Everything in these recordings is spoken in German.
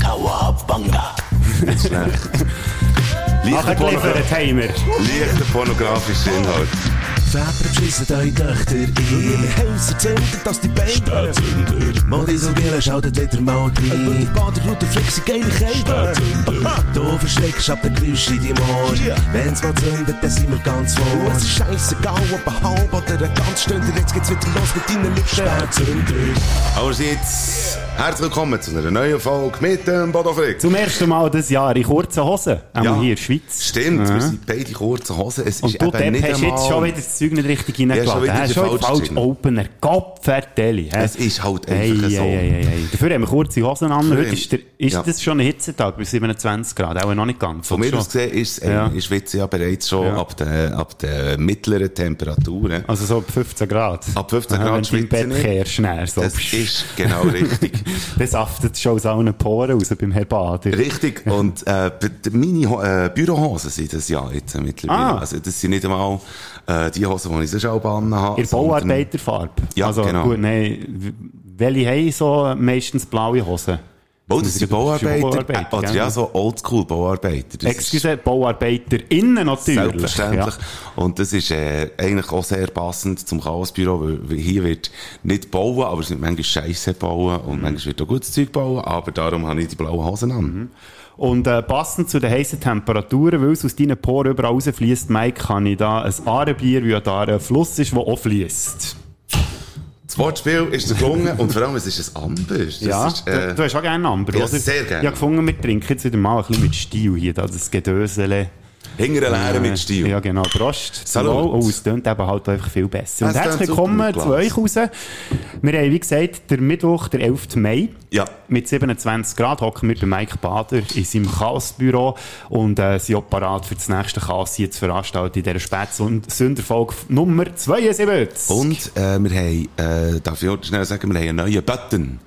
Kawabanga. Nicht schlecht. Leichter, Pornogra Nachgeliefert haben wir. leichter pornografischer Inhalt. Väter beschissen eure Töchter in ihre Häuser zünden, dass die Beine Modis und Gillen schaltet wieder mal rein Und die Baderroute fliegt sich geile Kälte Du verschreckst ab den Geräusch in die Moor Wenn's mal zündet, dann sind wir ganz vor Es ist scheissegal, ob ein halb oder eine ganze Stunde Jetzt geht's wieder los mit deinen Lippen Spätzünder Allerseits, herzlich willkommen zu einer neuen Folge mit dem Bodo Frick. Zum ersten Mal dieses Jahr in kurzen Hosen. Einmal Ja. hier in der Schweiz. Stimmt, Ja. wir sind beide kurze Hosen. Es Und ist du, eben nicht hast einmal... jetzt schon wieder das Zeug nicht richtig Ja, reingeladen. schon wieder falsch. Opener. Gopferteli. Es ist halt einfach so. Dafür haben wir kurze Hosen an. Heute ist, der, ist Ja. das schon ein Hitzetag bei 27 Grad. Auch noch nicht ganz. Von mir aus gesehen ist, äh, Ja. ist Witze ja bereits schon Ja. ab den, ab den mittleren Temperaturen. Also so ab 15 Grad. Ab 15 Aha, Grad Wenn du im Bett kehrst, schnell. So. Das ist genau richtig. Das saftet schon aus allen Poren raus beim Herr Bader. Richtig. Und äh, meine äh, Bürohosen sind das ja jetzt mittlerweile. Ah. Also das sind nicht einmal äh, die Hosen, die ich sonst auch anhabe. habe. In Bauarbeiterfarbe. Ja, also, genau. Gut, nein. Welche haben so meistens blaue Hosen? Oh, das sind Bauarbeiter. Bauarbeiter, äh, oder gell? ja, so Oldschool-Bauarbeiter. Das ist Excuse, BauarbeiterInnen natürlich. Selbstverständlich. Und das ist äh, eigentlich auch sehr passend zum Chaosbüro, weil, hier wird nicht bauen, aber es wird manchmal Scheiße bauen und manchmal wird auch gutes Zeug bauen, aber darum habe ich die blauen Hosen an. Und äh, passend zu den heißen Temperaturen, weil es aus deinen Poren überall rausfließt, Mike, kann ich da ein Arenbier, wie da ein Fluss ist, der auch fließt. Das Wortspiel ist gelungen und vor allem, es ist ein Amber. Das Ja, ist, du, äh, du hast auch gerne Amber, ja, sehr gerne. Ich habe gefunden, wir trinken jetzt wieder mal ein bisschen mit Stil hier, da, das Gedösele. Hinter einer Lehre mit Stil. Ja, genau. Prost. Salut. Oh, es tönt eben halt einfach viel besser. Und herzlich willkommen zu euch raus. Wir haben, wie gesagt, der Mittwoch, der 11. Mai. Ja. Mit 27 Grad hocken wir bei Mike Bader in seinem Chaosbüro und äh, sind auch parat für das nächste Chaos hier zu veranstalten in dieser Spätsünderfolge Nummer 72. Und äh, wir haben, äh, darf ich auch schnell sagen, wir haben einen neuen Button.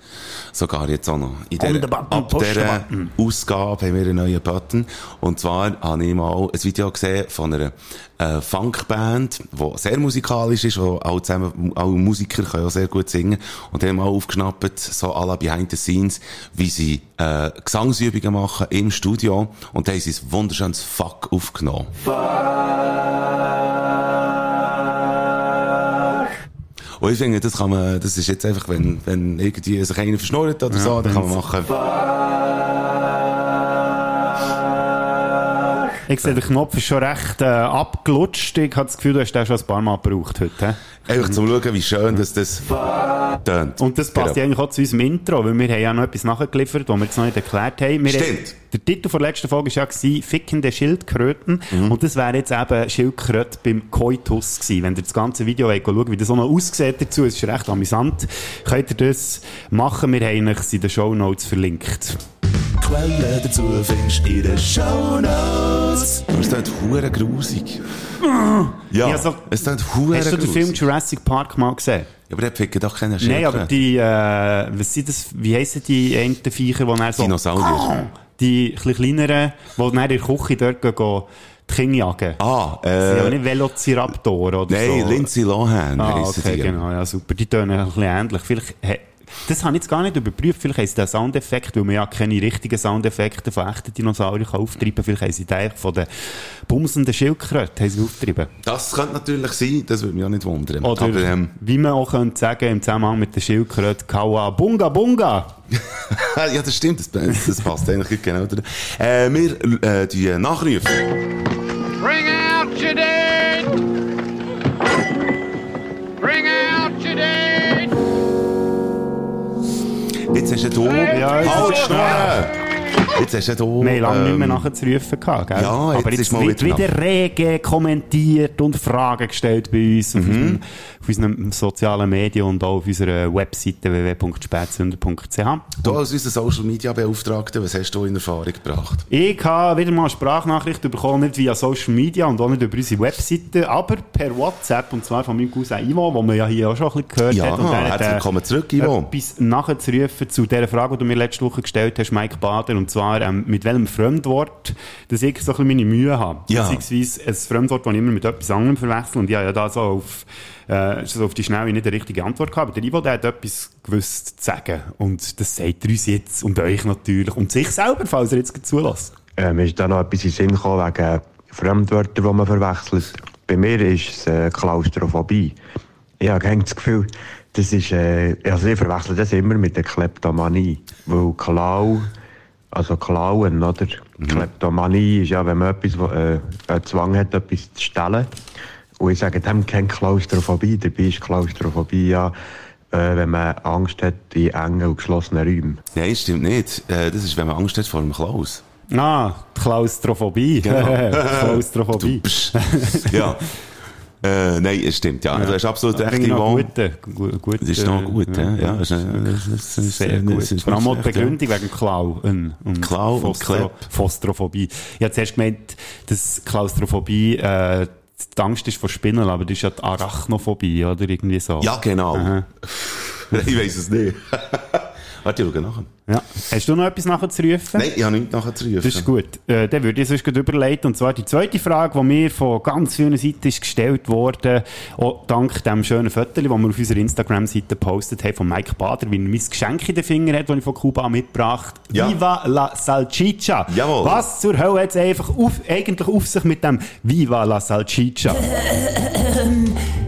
Sogar jetzt auch noch. In der, button, ab dieser. Ausgabe haben wir einen neuen Button. Und zwar habe ich mal ein Video gesehen von einer äh, Funkband, die sehr musikalisch ist, wo alle zusammen, alle Musiker können auch sehr gut singen. Und die haben mal aufgeschnappt, so à la behind the scenes, wie sie äh, Gesangsübungen machen im Studio. Und da haben sie ein wunderschönes Fuck aufgenommen. Und ich finde, das kann man, das ist jetzt einfach, wenn, wenn irgendwie sich einer verschnurrt oder so, dann kann man machen. Ich sehe, der Knopf ist schon recht äh, abgelutscht. Ich habe das Gefühl, du hast den schon ein paar Mal gebraucht heute. hä? Einfach zum schauen, wie schön das, das tönt. Und das passt Genau. eigentlich auch zu unserem Intro, weil wir haben ja noch etwas nachgeliefert, was wir jetzt noch nicht erklärt haben. Wir Stimmt. Haben, der Titel der letzten Folge war ja «Fickende Schildkröten». Mhm. Und das wäre jetzt eben Schildkröte beim Koitus gewesen. Wenn ihr das ganze Video schauen, wie das so noch aussieht dazu, es ist recht amüsant, könnt ihr das machen. Wir haben euch in den Shownotes verlinkt. Quellen dazu findest du in den Shownotes Aber es tönt hure grusig. Ja, Ja, so- es tönt hure Hast du den grusig. Film Jurassic Park mal gesehen? Ja, aber der ficken doch keine Nein, Schildkröte. aber die, äh, was sind das, wie heissen die einen Viecher, die dann so... Dinosaurier. Die ein kleineren, die dann in der Küche dort gehen, gehen die Kinder jagen. Ah, Das sind aber äh, nicht Velociraptor oder nein, so. Lindsay Lohan Ah, okay, die. genau, ja, super. Die tönen ein bisschen ähnlich. Vielleicht, das habe ich jetzt gar nicht überprüft. Vielleicht haben sie den Soundeffekt, weil man ja keine richtigen Soundeffekte von echten Dinosauriern kann auftreiben kann. Vielleicht haben sie den von den bumsenden Schildkröten haben sie aufgetrieben. Das könnte natürlich sein, das würde mich auch nicht wundern. Oder, aber, ähm, wie man auch könnte sagen, im Zusammenhang mit der Schildkröte, Kawa Bunga Bunga. ja, das stimmt, das, das passt eigentlich genau. Äh, wir, äh, die Nachrufe. Bring out your dead! Jetzt hast du Ja, Halt, Schnurren! Jetzt hast du Wir haben lange nicht mehr ähm, nachzurufen gehabt, gell? ja, jetzt Aber jetzt ist mal wird wieder wieder rege kommentiert und Fragen gestellt bei uns auf, Mhm. unserem, auf unseren sozialen Medien und auch auf unserer Webseite www.spätsünder.ch. Du als unser Social Media Beauftragter, was hast du in Erfahrung gebracht? Ich habe wieder mal eine Sprachnachricht bekommen, nicht via Social Media und auch nicht über unsere Webseite, aber per WhatsApp, und zwar von meinem Cousin Ivo, den man ja hier auch schon ein bisschen gehört Ja, hat. Hat, herzlich willkommen zurück, Ivo. Etwas nachzurufen zu der Frage, die du mir letzte Woche gestellt hast, Mike Bader, und zwar zwar, ähm, mit welchem Fremdwort, dass ich so ein bisschen meine Mühe habe. Ja. Beziehungsweise ein Fremdwort, das ich immer mit etwas anderem verwechsel. Und ich habe ja da so auf, äh, so auf die Schnelle nicht die richtige Antwort gehabt. Aber der Ivo, der hat etwas gewusst zu sagen. Und das sagt er uns jetzt und euch natürlich. Und sich selber, falls er jetzt zulässt. Äh, mir ist da noch etwas in Sinn gekommen wegen Fremdwörter, die man verwechselt. Bei mir ist es äh, Klaustrophobie. Ich habe das Gefühl, das ist, äh, also ich verwechsel das immer mit der Kleptomanie. Weil Klau, also Klauen, oder? Kleptomanie ist ja, wenn man etwas, äh, einen Zwang hat, etwas zu stellen. Und ich sage dem keine Klaustrophobie. Dabei ist Klaustrophobie ja, äh, wenn man Angst hat in engen und geschlossenen Räumen. Nein, stimmt nicht. Äh, das ist, wenn man Angst hat vor dem Klaus. Ah, Klaustrophobie. Klaustrophobie. Psch. ja. Äh, nein, es stimmt, ja. Du hast absolut recht, Finde ich noch Yvonne. gut, gut, gut, Das ist noch äh, gut, ja. ja. das ist, äh, das ist, ist, Sehr gut. ist Vor allem auch die ja. Begründung wegen Klau. Und, und Klau und Klepp. Ich habe zuerst gemeint, dass Klaustrophobie äh, die Angst ist vor Spinnen, aber das ist ja die Arachnophobie, oder irgendwie so. Ja, genau. Ich weiß es nicht. Warte, ich schaue nachher. Ja. Hast du noch etwas nachzurufen? Nein, ich habe nichts nachher zu rufen. Das ist gut. Äh, dann würde ich sonst überleiten. Und zwar die zweite Frage, die mir von ganz vielen Seiten ist gestellt wurde, auch dank dem schönen Foto, das wir auf unserer Instagram-Seite gepostet haben, von Mike Bader, wie er mein Geschenk in den Finger hat, das ich von Kuba mitgebracht Ja. Viva la Salchicha. Jawohl. Was zur Hölle hat es einfach auf, eigentlich auf sich mit dem Viva la Salchicha?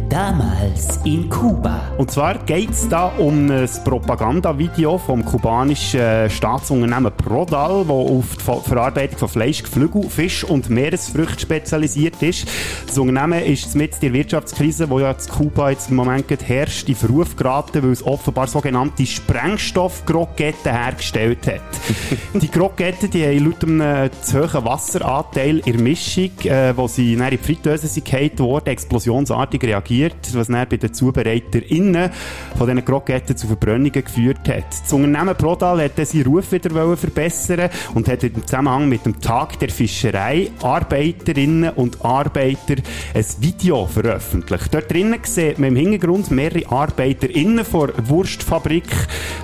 Damals in Kuba. Und zwar geht es da um ein Propagandavideo vom kubanischen äh, Staatsunternehmen Prodal, das auf die Ver- Verarbeitung von Fleisch, Geflügel, Fisch und Meeresfrüchten spezialisiert ist. Das Unternehmen ist mit der Wirtschaftskrise, die ja in Kuba jetzt im Moment herrscht, in Verruf geraten, weil es offenbar sogenannte Sprengstoffgrogetten hergestellt hat. die Grogetten, die haben laut einem zu hohen Wasseranteil in der Mischung, äh, wo sie in die Fritteuse sind gehalten worden, explosionsartig reagiert, was dann bei den ZubereiterInnen von diesen Grogetten zu Verbrennungen geführt hat. Das Unternehmen Prodal hat dann seinen Ruf wieder verbessern und hat im Zusammenhang mit dem Tag der Fischerei Arbeiterinnen und Arbeiter ein Video veröffentlicht. Dort drinnen sieht man im Hintergrund mehrere ArbeiterInnen von Wurstfabrik,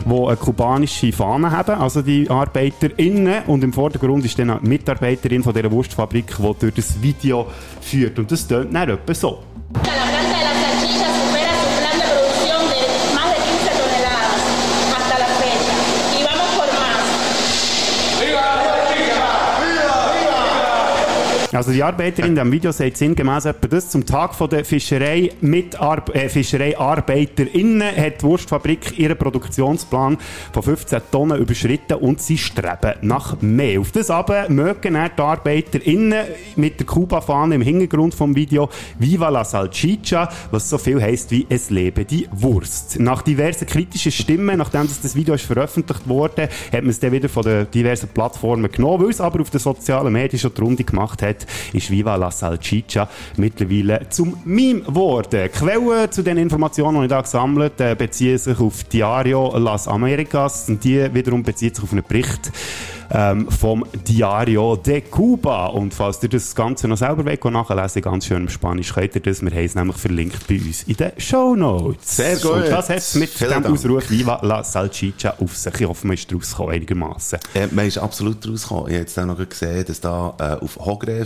die eine kubanische Fahne haben, also die ArbeiterInnen und im Vordergrund ist dann eine Mitarbeiterin von dieser Wurstfabrik, die durch das Video führt und das tönt dann etwa so. La planta de la salchicha supera su plan de producción de más de 15 toneladas hasta la fecha. Y vamos por más. Also die Arbeiterin in diesem Video sagt sinngemäß etwa das. Zum Tag von der Fischerei mit Ar äh, FischereiarbeiterInnen hat die Wurstfabrik ihren Produktionsplan von 15 Tonnen überschritten und sie streben nach mehr. Auf das aber mögen die ArbeiterInnen mit der Kuba-Fahne im Hintergrund vom Video Viva la Salchicha, was so viel heisst wie Es lebe die Wurst. Nach diversen kritischen Stimmen, nachdem das, das Video ist veröffentlicht wurde, hat man es dann wieder von den diversen Plattformen genommen, weil es aber auf den sozialen Medien schon die Runde gemacht hat, ist Viva la Salchicha mittlerweile zum Meme geworden. Quellen zu den Informationen, die ich da gesammelt habe, beziehen sich auf Diario Las Americas und die wiederum bezieht sich auf einen Bericht ähm, vom Diario de Cuba. Und falls ihr das Ganze noch selber wollt, nachlesen ganz schön im Spanisch, könnt ihr das. Wir haben es nämlich verlinkt bei uns in den Show Notes. Sehr gut. Und das hat es mit Vielen dem Dank. Ausruf Viva la Salchicha auf sich. Ich hoffe, man ist rausgekommen einigermaßen. Äh, man ist absolut rausgekommen. Ich habe jetzt auch noch gesehen, dass da äh, auf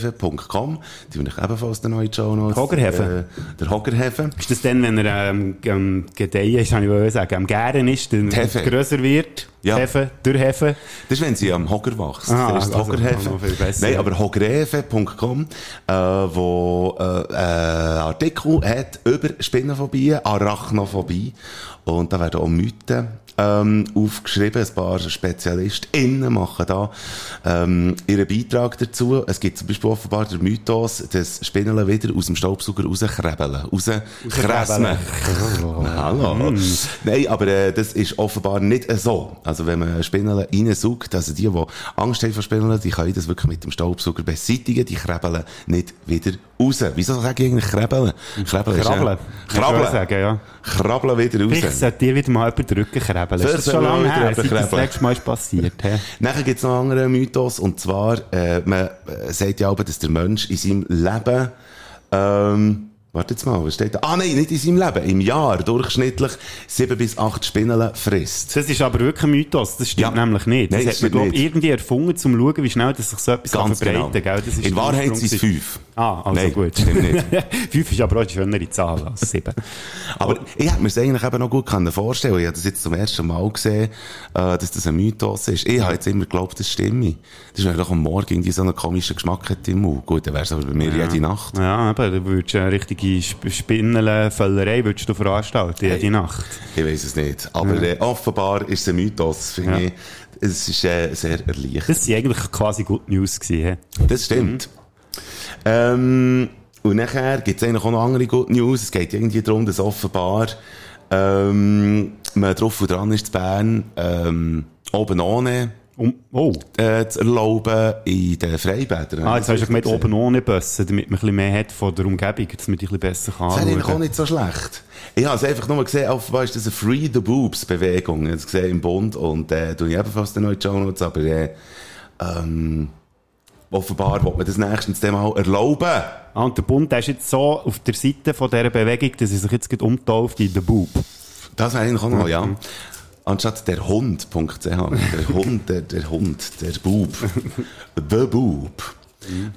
hogreven.com, die finde ich ebenfalls der neue Show Notes. Hoggerheven? Äh, der Hoggerheven. Ist das dann, wenn er ähm, am Gedeihen ist, kann ich sagen, am Gären ist, dann grösser wird, Ja. Hefe, durch Hefe. Das ist, wenn sie am Hocker wächst. Ah, das ist also, noch besser. Nein, aber hogreven.com, äh, wo äh, äh, Artikel hat über Spinnenphobie, Arachnophobie. Und da werden auch Mythen ähm, aufgeschrieben. Ein paar SpezialistInnen machen da ähm, ihren Beitrag dazu. Es gibt zum Beispiel offenbar den Mythos, dass Spinnen wieder aus dem Staubsauger rauskrebeln. Rauskrebeln. Hallo. Nein, aber äh, das ist offenbar nicht so. Also wenn man Spinnen reinsaugt, also die, die Angst haben vor Spinnen, die können das wirklich mit dem Staubsauger beseitigen, die krebeln nicht wieder raus. Wieso sage ich eigentlich krebeln? Krebeln. ja- Krabbeln. Krabbeln. Ich sagen, ja. Krabbeln wieder raus. Vielleicht sollte dir wieder mal jemand den Rücken krebeln. Ist das Vielleicht schon lange her, seit das letzte Mal ist passiert. hä? Nachher gibt's noch einen anderen Mythos, und zwar, äh, man äh, sagt ja auch, dass der Mensch in seinem Leben, ähm, Warte jetzt mal, was steht da? Ah nein, nicht in seinem Leben. Im Jahr durchschnittlich sieben bis acht Spinneln frisst. Das ist aber wirklich ein Mythos. Das stimmt Ja. nämlich nicht. Nein, das das hat man, glaube ich, irgendwie erfunden, um zu schauen, wie schnell das sich so etwas verbreiten genau. gell? Das ist In Wahrheit sind es fünf. Ah, also Nein, gut. stimmt nicht. fünf ist aber auch eine schönere Zahl als sieben. Aber ich hätte mir es eigentlich eben noch gut können vorstellen Ich habe das jetzt zum ersten Mal gesehen, äh, dass das ein Mythos ist. Ich habe jetzt immer geglaubt, das stimme. Das ist doch am Morgen irgendwie so einen komischen Geschmack hat im Mund. Gut, dann wäre es aber bei mir jede Nacht. Ja, eben, du würdest eine richtige Sp- Spinnenvöllerei würdest du veranstalten, jede Nacht. Ich weiß es nicht. Aber äh, offenbar ist es ein Mythos, finde Ja. ich. Es ist äh, sehr erleichternd. Das waren eigentlich quasi Good News gewesen? Das stimmt. Ähm, und nachher gibt es eigentlich auch noch andere Good News. Es geht irgendwie darum, dass offenbar ähm, man drauf und dran ist, zu Bern ähm, oben ohne Um, oh. äh, zu erlauben in den Freibädern. Ah, jetzt hast du gemeint, oben ohne Bössen, damit man ein bisschen mehr hat von der Umgebung, dass man die ein bisschen besser kann Das ist auch nicht so schlecht. Ich habe es einfach nur gesehen, offenbar ist das eine Free the Boobs Bewegung. Ich habe es gesehen im Bund und äh, tue ich ebenfalls den neuen Show Notes, aber äh, ähm, offenbar will man das nächstens dem mal erlauben. Ah, und der Bund der ist jetzt so auf der Seite von dieser Bewegung, dass er sich jetzt umtauft in den Boob. Das wäre eigentlich auch noch, ja. Anstatt der Hund.ch. Der Hund, der, der Hund, der Bub. The Bub.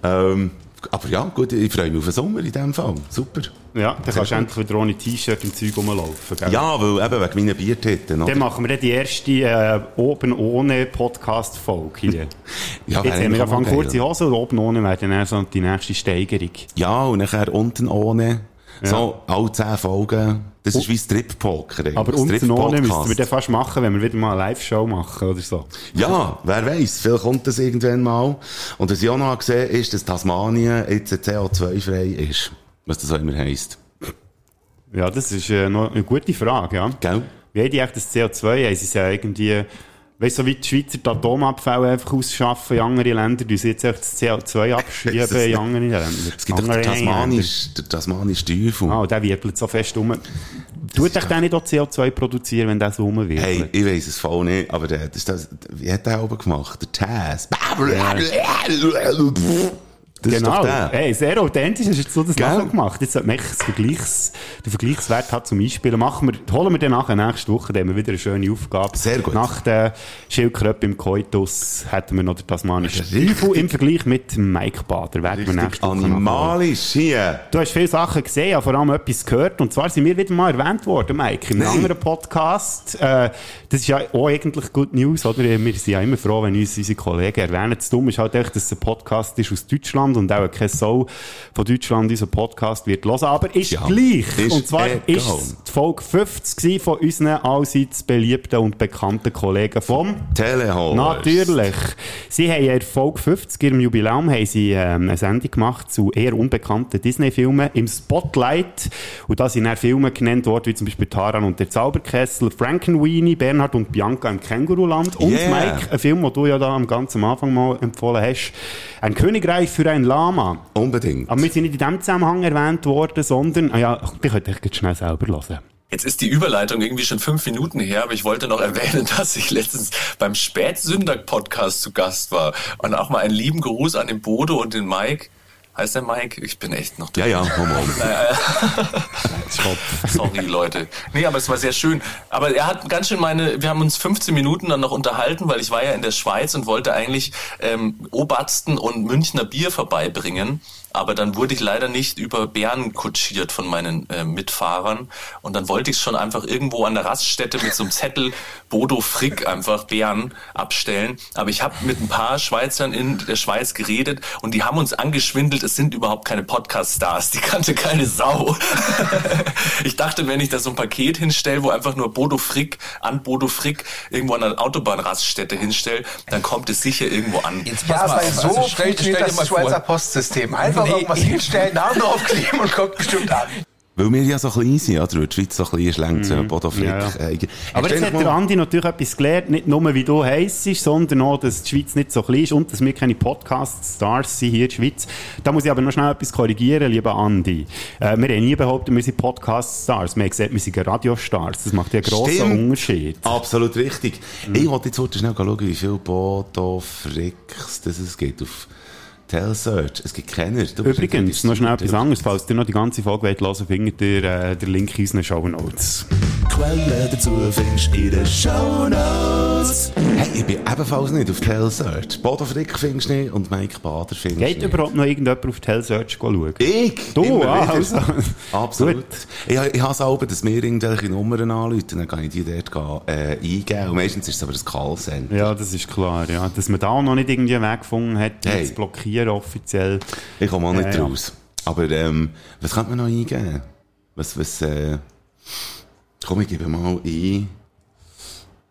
Ähm, aber ja, gut, ich freue mich auf den Sommer in dem Fall. Super. Ja, dann kannst du endlich wieder ohne T-Shirt im Zeug rumlaufen, gell? Ja, weil eben wegen meinen Biertitten. Dann Oder? machen wir dann die erste äh, oben ohne Podcast-Folge hier. Ja, Jetzt haben wir ja geil. kurze Hose und oben ohne wäre dann so die nächste Steigerung. Ja, und nachher unten ohne. So, alle zehn Folgen. Das ist wie Strip-Poker. Aber unten ohne müssten wir dann fast machen, wenn wir wieder mal eine Live-Show machen oder so. Ja, wer weiß, vielleicht kommt das irgendwann mal. Und was ich auch noch gesehen ist, dass Tasmanien jetzt CO2-frei ist. Was das auch immer heisst. Ja, das ist äh, noch eine gute Frage, ja. Gell? Wie haben die echt das CO2? Haben sie es ja irgendwie, weißt du, so wie die Schweizer die Atomabfälle einfach ausschaffen in andere Länder, die jetzt echt das CO2 abschieben das in nicht- andere Länder. Es gibt doch den Andere Tasmanisch, Teufel. Ah, der wirbelt so fest um. Tut dich der nicht auch CO2 produzieren, wenn der so rumwirbelt? Hey, ich weiss es voll nicht, aber der, das, ist das, wie hat der oben gemacht? Der Taz. Das Genau. Hey, sehr authentisch hast jetzt so das Gell? nachher gemacht. Jetzt sollte man Vergleichs, den Vergleichswert hat zum Einspielen. Machen wir, holen wir den nachher nächste Woche, dann haben wir wieder eine schöne Aufgabe. Sehr gut. Nach der Schildkröpfe im Koitus hätten wir noch den tasmanischen. Teufel im Vergleich mit Mike Bader. Werden wir nächste Woche animalisch hier. Du hast viele Sachen gesehen, ja, vor allem etwas gehört. Und zwar sind wir wieder mal erwähnt worden, Mike, in einem anderen Podcast. Äh, das ist ja auch eigentlich Good News, oder? Wir sind ja immer froh, wenn uns unsere Kollegen erwähnen. Das Dumme ist halt echt, dass es ein Podcast ist aus Deutschland und auch kein Soul von Deutschland unseren Podcast wird hören. Aber ist Ja, gleich. ist und zwar egal. ist es die Folge 50 gewesen von unseren allseits beliebten und bekannten Kollegen vom Telehorst. Natürlich. Sie haben in Folge 50, ihrem Jubiläum, haben sie ähm, eine Sendung gemacht zu eher unbekannten Disney-Filmen im Spotlight. Und da sind dann Filme genannt worden, wie zum Beispiel Taran und der Zauberkessel, Frankenweenie, Bernhard und Bianca im Känguruland und Yeah. Mike, ein Film, den du ja da am ganzen Anfang mal empfohlen hast, Ein Königreich für ein Lama. Unbedingt. Aber wir sind nicht in diesem Zusammenhang erwähnt worden, sondern, ah ja, die könnt ihr jetzt schnell selber hören. Jetzt ist die Überleitung irgendwie schon fünf Minuten her, aber ich wollte noch erwähnen, dass ich letztens beim Spätsünder-Podcast zu Gast war. Und auch mal einen lieben Gruß an den Bodo und den Mike. Heißt der Mike? Ich bin echt noch Ja, ja, komm mal. Sorry, Leute. Nee, aber es war sehr schön. Aber er hat ganz schön meine, wir haben uns 15 Minuten dann noch unterhalten, weil ich war ja in der Schweiz und wollte eigentlich ähm, Obersten und Münchner Bier vorbeibringen. Aber dann wurde ich leider nicht über Bern kutschiert von meinen äh, Mitfahrern. Und dann wollte ich schon einfach irgendwo an der Raststätte mit so einem Zettel Bodo Frick einfach Bern abstellen. Aber ich habe mit ein paar Schweizern in der Schweiz geredet und die haben uns angeschwindelt, es sind überhaupt keine Podcast-Stars. Die kannte keine Sau. ich dachte, wenn ich da so ein Paket hinstelle, wo einfach nur Bodo Frick an Bodo Frick irgendwo an einer Autobahnraststätte hinstelle, dann kommt es sicher irgendwo an. Jetzt Ja, pass mal weil auf. so Also stell, stell dir das mal Schweizer vor, Postsystem. Einfach Nee. irgendwas hinstellen, Namen draufkleben und guckt bestimmt an. Weil wir ja so klein sind, oder? Weil die Schweiz so klein ist, längt so Bodo Frick. Ja, ja. Äh, Aber jetzt hat der Andi natürlich etwas gelernt, nicht nur wie du heisst, sondern auch, dass die Schweiz nicht so klein ist und dass wir keine Podcast-Stars sind hier in der Schweiz. Da muss ich aber noch schnell etwas korrigieren, lieber Andi. Äh, wir haben nie behauptet, wir sind Podcast-Stars. Wir haben gesagt, wir sind Radiostars. Das macht ja einen grossen Stimmt. Unterschied. Absolut richtig. Ich wollte jetzt heute schnell schauen, wie viel Bodo Fricks das es gibt auf Telsearch. Es gibt keiner. Du bist Übrigens, noch schnell etwas anderes. Falls ihr noch die ganze Folge wollt hören findet ihr äh, den Link in unseren Show Notes. Quellen dazu findest du in den Shownotes. Hey, ich bin ebenfalls nicht auf Telsearch. Bodo Frick findest du nicht und Mike Bader findest du Geht nicht. überhaupt noch irgendjemand auf Telsearch schauen? Ich? Du, ah, also. Absolut. Gut. Ich, ich habe es auch, dass mir irgendwelche Nummern anrufen, dann kann ich die dort gehen, äh, eingeben. Und meistens ist es aber ein Callcenter. Ja, das ist klar, ja. Dass man da auch noch nicht irgendwie einen Weg gefunden hat, die Hey. zu blockieren offiziell. Ich komme auch nicht ja. raus. Aber ähm, was könnte man noch eingeben? Was, was, äh... Komm, ich gebe mal ein...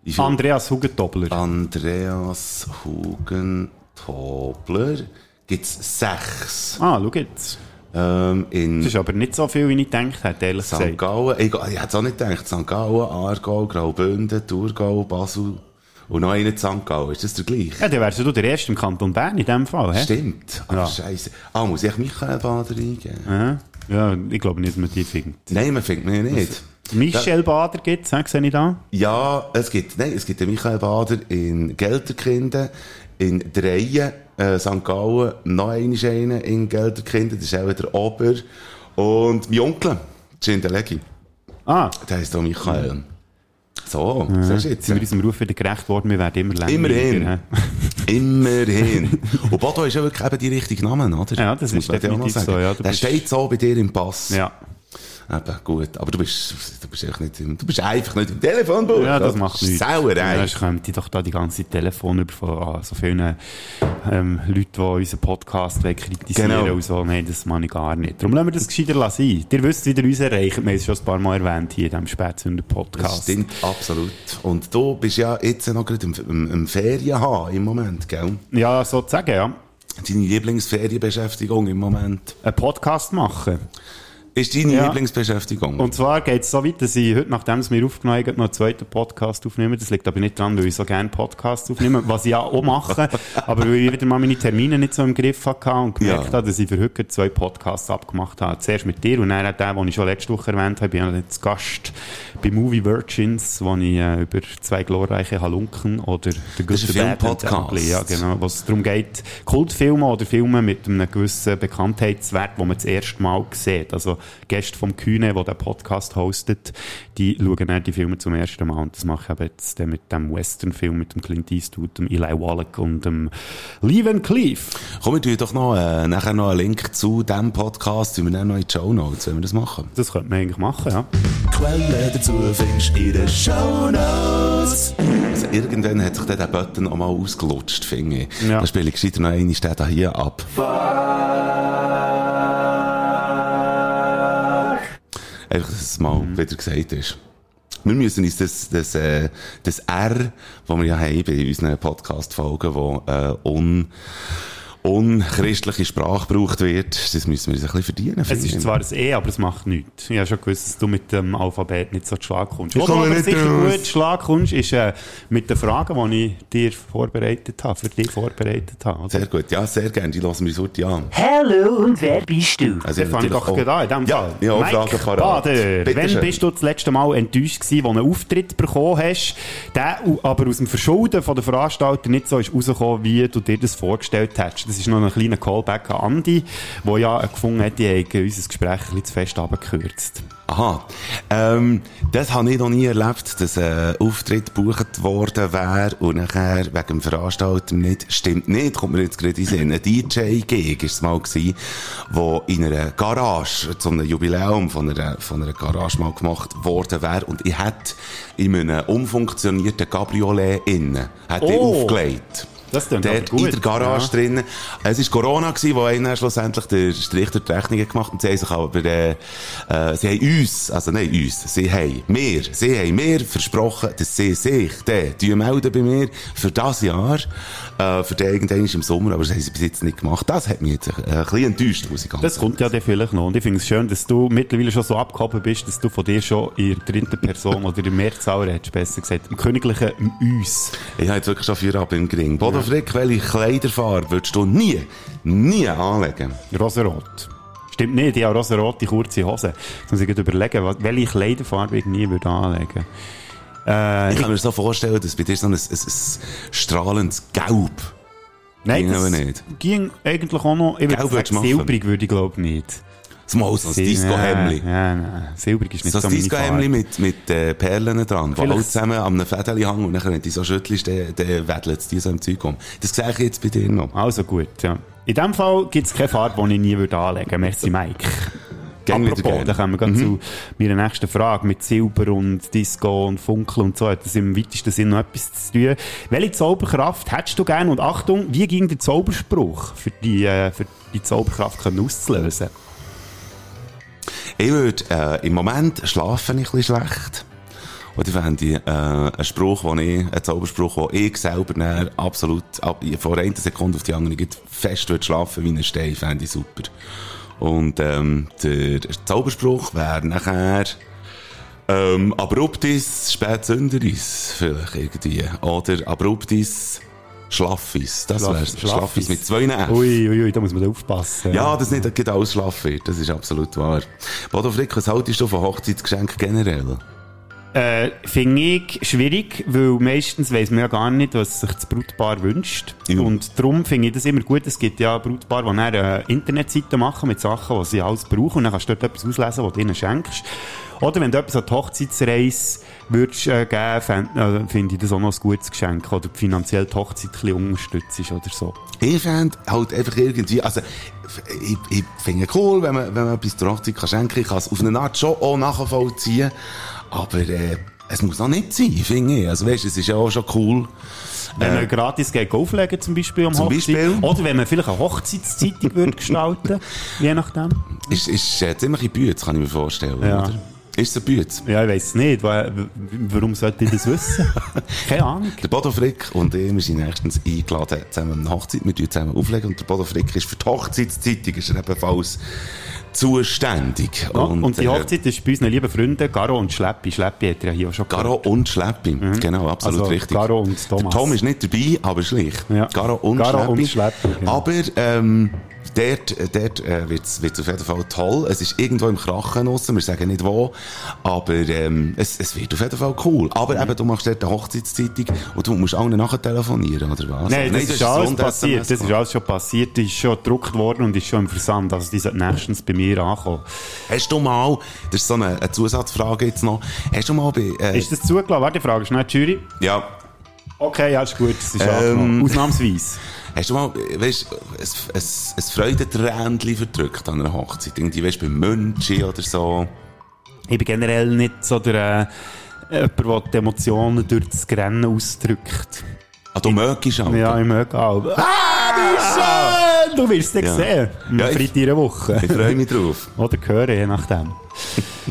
Viel- Andreas Hugentobler. Andreas Hugentobler. Gibt es sechs. Ah, schau jetzt. Ähm, in Das ist aber nicht so viel, wie ich gedacht hätte, ehrlich St. gesagt. Gallen. Ich, ich hätte es auch nicht gedacht. St. Gallen, Aargau, Graubünden, Thurgau, Basel und noch einer in St. Gallen. Ist das der gleiche? Ja, dann wärst du der Erste im Kanton Bern in dem Fall, hä? Stimmt. Aber Ja. Scheiße. Ah, muss ich Michael Bader eingeben? Ja, ja ich glaube nicht, dass man die findet. Nein, man findet mich nicht. Michel Bader gibt es, sehe ich da? Ja, es gibt, nein, es gibt den Michael Bader in Gelterkinden, in Dreien, äh, St. Gallen, noch einen einen in Gelterkinden, das ist auch der Ober. Und mein Onkel, Cindeleggi, Ah, der heisst auch Michael. So, siehst du jetzt? sind wir unserem Ruf wieder gerecht worden, wir werden immer länger. Immerhin. Immerhin. Und Bodo ist ja wirklich eben die richtige Name, oder? Ja, das muss ist definitiv so, ja, Der steht so bei dir im Pass. Ja. Eben, gut. Aber du bist, du bist echt nicht im, du bist einfach nicht im Telefonbuch. Ja, das macht nichts. Sauerei. Ja, ich könnte doch da die ganze Telefon von ah, so vielen ähm, Leuten, die unseren Podcast wollen kritisieren Genau. und so. Nein, das mache ich gar nicht. Darum lassen wir das gescheiter sein. Ihr wisst, wie ihr uns erreicht. Wir haben es schon ein paar Mal erwähnt hier in diesem Spätzünder Das stimmt absolut. Und du bist ja jetzt noch gerade im, im, im Ferien haben im Moment, gell? Ja, sozusagen, ja. Deine Lieblingsferienbeschäftigung im Moment. Einen Podcast machen. Ist deine Ja. Lieblingsbeschäftigung? Und zwar geht es so weit, dass ich heute, nachdem es mir aufgenommen hat, noch einen zweiten Podcast aufnehme. Das liegt aber nicht daran, weil ich so gerne Podcasts aufnehme, was ich ja auch mache. aber weil ich wieder mal meine Termine nicht so im Griff hatte und gemerkt Ja. habe, dass ich für heute zwei Podcasts abgemacht habe. Zuerst mit dir und dann auch den, ich schon letzte Woche erwähnt habe. Ich bin ja jetzt Gast bei Movie Virgins, wo ich äh, über zwei glorreiche Halunken oder The Good, Das ist Filmpodcast. Ja, genau, wo es darum geht, Kultfilme oder Filme mit einem gewissen Bekanntheitswert, wo man das erste Mal sieht. Also Gäste vom Kühne, der den Podcast hostet, die schauen dann die Filme zum ersten Mal. Und das mache ich eben jetzt dann mit dem Western-Film mit dem Clint Eastwood, dem Eli Wallach und dem Lee Van Cleef. Komm, wir tun doch noch, äh, nachher noch einen Link zu diesem Podcast, tun wir dann noch in die Show Notes, wenn wir das machen. Das könnte man eigentlich machen, ja. Dazu findest du in den Shownotes. Also irgendwann hat sich dann der Button auch mal ausgelutscht, finde ich. Ja. Da spiele ich gescheiter noch eine Stelle hier ab. Einfach, dass es mal Mhm. wieder gesagt ist. Wir müssen uns das, das, äh, das R, das wir ja haben bei unseren Podcast-Folgen, wo äh, un, unchristliche Sprache gebraucht wird, das müssen wir uns ein bisschen verdienen. Es ist zwar ein E, aber es macht nichts. Ich habe schon gewusst, dass du mit dem Alphabet nicht so zu Schlag kommst. Ich Wo du komme nicht sicher raus. gut zu Schlag kommst, ist äh, mit den Fragen, die ich dir vorbereitet habe, für dich vorbereitet habe. Oder? Sehr gut, ja, sehr gerne, die lassen wir heute an. Hallo und wer bist du? Also, fange ich natürlich doch auch- gerade an, in dem Ja, Fall. ja, Mike Fragen parat. Bader, Bitte wann schön. bist du das letzte Mal enttäuscht gewesen, wo du einen Auftritt bekommen hast, der aber aus dem Verschulden von der Veranstalter nicht so ist rausgekommen, wie du dir das vorgestellt hättest? Das ist noch ein kleiner Callback an Andi, der ja gefunden hat, die hätten unser Gespräch ein bisschen zu fest abgekürzt. Aha. Ähm, das habe ich noch nie erlebt, dass ein Auftritt gebucht worden wäre und nachher wegen dem Veranstalter nicht, stimmt nicht, kommt mir jetzt gerade in Sinn. Ein DJ-Gig ist es mal gewesen, wo in einer Garage, zu einem Jubiläum von einer, von einer Garage mal gemacht worden wäre und ich hätte in einem umfunktionierten Cabriolet innen, hätte ich Oh. aufgelegt. Das klingt Dort gut. in der Garage Ja. drinnen. Es war Corona, gewesen, wo einer schlussendlich den Strich durch die Rechnung gemacht hat. Und sie haben sich aber, äh, äh, sie haben uns, also nein, uns, sie haben mir, sie haben mir versprochen, dass sie sich dann die melden bei mir für das Jahr, äh, für den irgendwann im Sommer, aber das haben sie bis jetzt nicht gemacht. Das hat mich jetzt äh, ein bisschen enttäuscht, muss ich ganz Das kommt ja dann vielleicht noch. Und ich finde es schön, dass du mittlerweile schon so abgehoben bist, dass du von dir schon in der dritten Person oder in Mehrzahl redest, besser gesagt, im königlichen Uns. Ich habe jetzt wirklich schon vier ab im Gring. Bodo Frick, welche Kleiderfarbe würdest du nie, nie anlegen? Rosarot. Stimmt nicht, ich habe rosarote kurze Hose. Jetzt muss ich überlegen, welche Kleiderfarbe ich nie würde anlegen äh, Ich kann mir so vorstellen, dass bei dir so ein, ein, ein strahlendes Gelb Nein, Ging das aber nicht. ging eigentlich auch noch, ich würde Gelb würdest du sagen, silbrig würde ich glaube nicht. Das mal so ein Disco-Hemli. Ja, ja, nein, silbrig ist nicht So so, ein Farbe. mit, mit äh, Perlen dran, die alle zusammen an einem Fädeli hängen und dann, wenn du so schüttelst, dann, dann wedelt es dir so im Zeug um. Das sehe ich jetzt bei dir noch. Also gut, ja. In dem Fall gibt es keine Farbe, die ich nie würde anlegen würde. Merci, Mike. Wieder Apropos, dann kommen wir Mhm. zu meiner nächsten Frage. Mit Silber und Disco und Funkel und so hat das im weitesten Sinn noch etwas zu tun. Welche Zauberkraft hättest du gerne? Und Achtung, wie ging der Zauberspruch für die, äh, für die Zauberkraft können auszulösen? Ich würde, äh, im Moment schlafen ich ein bisschen schlecht. Und ich fände äh, einen Spruch, wo ich, einen Zauberspruch, wo ich selber dann absolut, ab, vor einer Sekunde auf die andere geht, fest würde schlafen wie ein Stein, fände ich super. Und, ähm, der Zauberspruch wäre nachher, ähm, abruptis spätsünderis, vielleicht irgendwie. Oder abruptis schlaffis. Das Schlaff- wäre Schlaffis. mit zwei F. Ui, ui, ui, da muss man aufpassen. Ja, das nicht alles schlaff wird, das ist absolut wahr. Bodo Frick, was haltest du von Hochzeitsgeschenken generell? Äh, Finde ich schwierig, weil meistens weiss man ja gar nicht, was sich das Brutpaar wünscht. Ja. Und darum finde ich das immer gut. Es gibt ja Brutpaare, die dann äh, Internetseiten machen mit Sachen, die sie alles brauchen. Und dann kannst du dort etwas auslesen, was du ihnen schenkst. Oder wenn du etwas an die Hochzeitsreise würdest, äh, geben, fänd- äh, finde ich das auch noch ein gutes Geschenk. Oder finanziell die Hochzeit ein bisschen unterstützt oder so. Ich fände halt einfach irgendwie, also, ich, ich finde es cool, wenn man, wenn man etwas zur Hochzeit kann schenken. Ich kann es auf eine Art schon auch nachvollziehen. Aber, äh, es muss auch nicht sein, finde ich. Also, weißt du, es ist ja auch schon cool. Wenn Äh, man gratis geht auflegen, zum Beispiel am Zum Hochzeit. Beispiel? Oder wenn man vielleicht eine Hochzeitszeitung würde gestalten, je nachdem. Ist, ist äh, ziemlich in Bütz, kann ich mir vorstellen, Ja. oder? Ist es ein Bütz? Ja, ich es nicht. Warum sollte ich das wissen? Keine Ahnung. Der Bodo Frick und ich, wir sind nächstens eingeladen, zusammen eine Hochzeit, wir zusammen auflegen und der Bodo Frick ist für die Hochzeitszeitung, ist er ebenfalls zuständig. Ja, und, die äh, Hochzeit ist bei unseren lieben Freunden Garo und Schleppi. Schleppi hat ja hier auch schon Garo und Schleppi. Genau, absolut Also, richtig. Garo und Thomas. Der Tom ist nicht dabei, aber schlicht. Ja. Garo und Garo Schleppi. und Schleppi, genau. Aber, ähm, dort, dort äh, wird's wird's auf jeden Fall toll. Es ist irgendwo im Krachen draussen, wir sagen nicht wo, aber ähm, es, es wird auf jeden Fall cool. Aber Mhm. eben, du machst dort eine Hochzeitszeitung und du musst allen nachher telefonieren, oder was? Nein, das du ist hast alles passiert. Das ist alles schon passiert. Die ist schon gedruckt worden und ist schon im Versand. Also die sollte nächstens bei mir ankommen. Hast du mal, das ist so eine, eine Zusatzfrage jetzt noch, hast du mal bei, äh, Ist das zugelassen? Warte, die Frage ist nicht die Jury. ja, Okay, ja, ist gut. Das ist Ähm, angenommen. Ausnahmsweise. Hast du mal, weißt, ein, ein, ein Freudentränchen verdrückt an einer Hochzeit? Irgendwie, weißt, beim Münchi oder so? Ich bin generell nicht so der, äh, jemand, der die Emotionen durch das Rennen ausdrückt. Ah, du mögst auch. Ja, ich mag auch. Ah, wie schön! Du wirst es Ja. sehen. Ja, ich- Freitag in einer Woche. Ich freue mich drauf. Oder hören, je nachdem.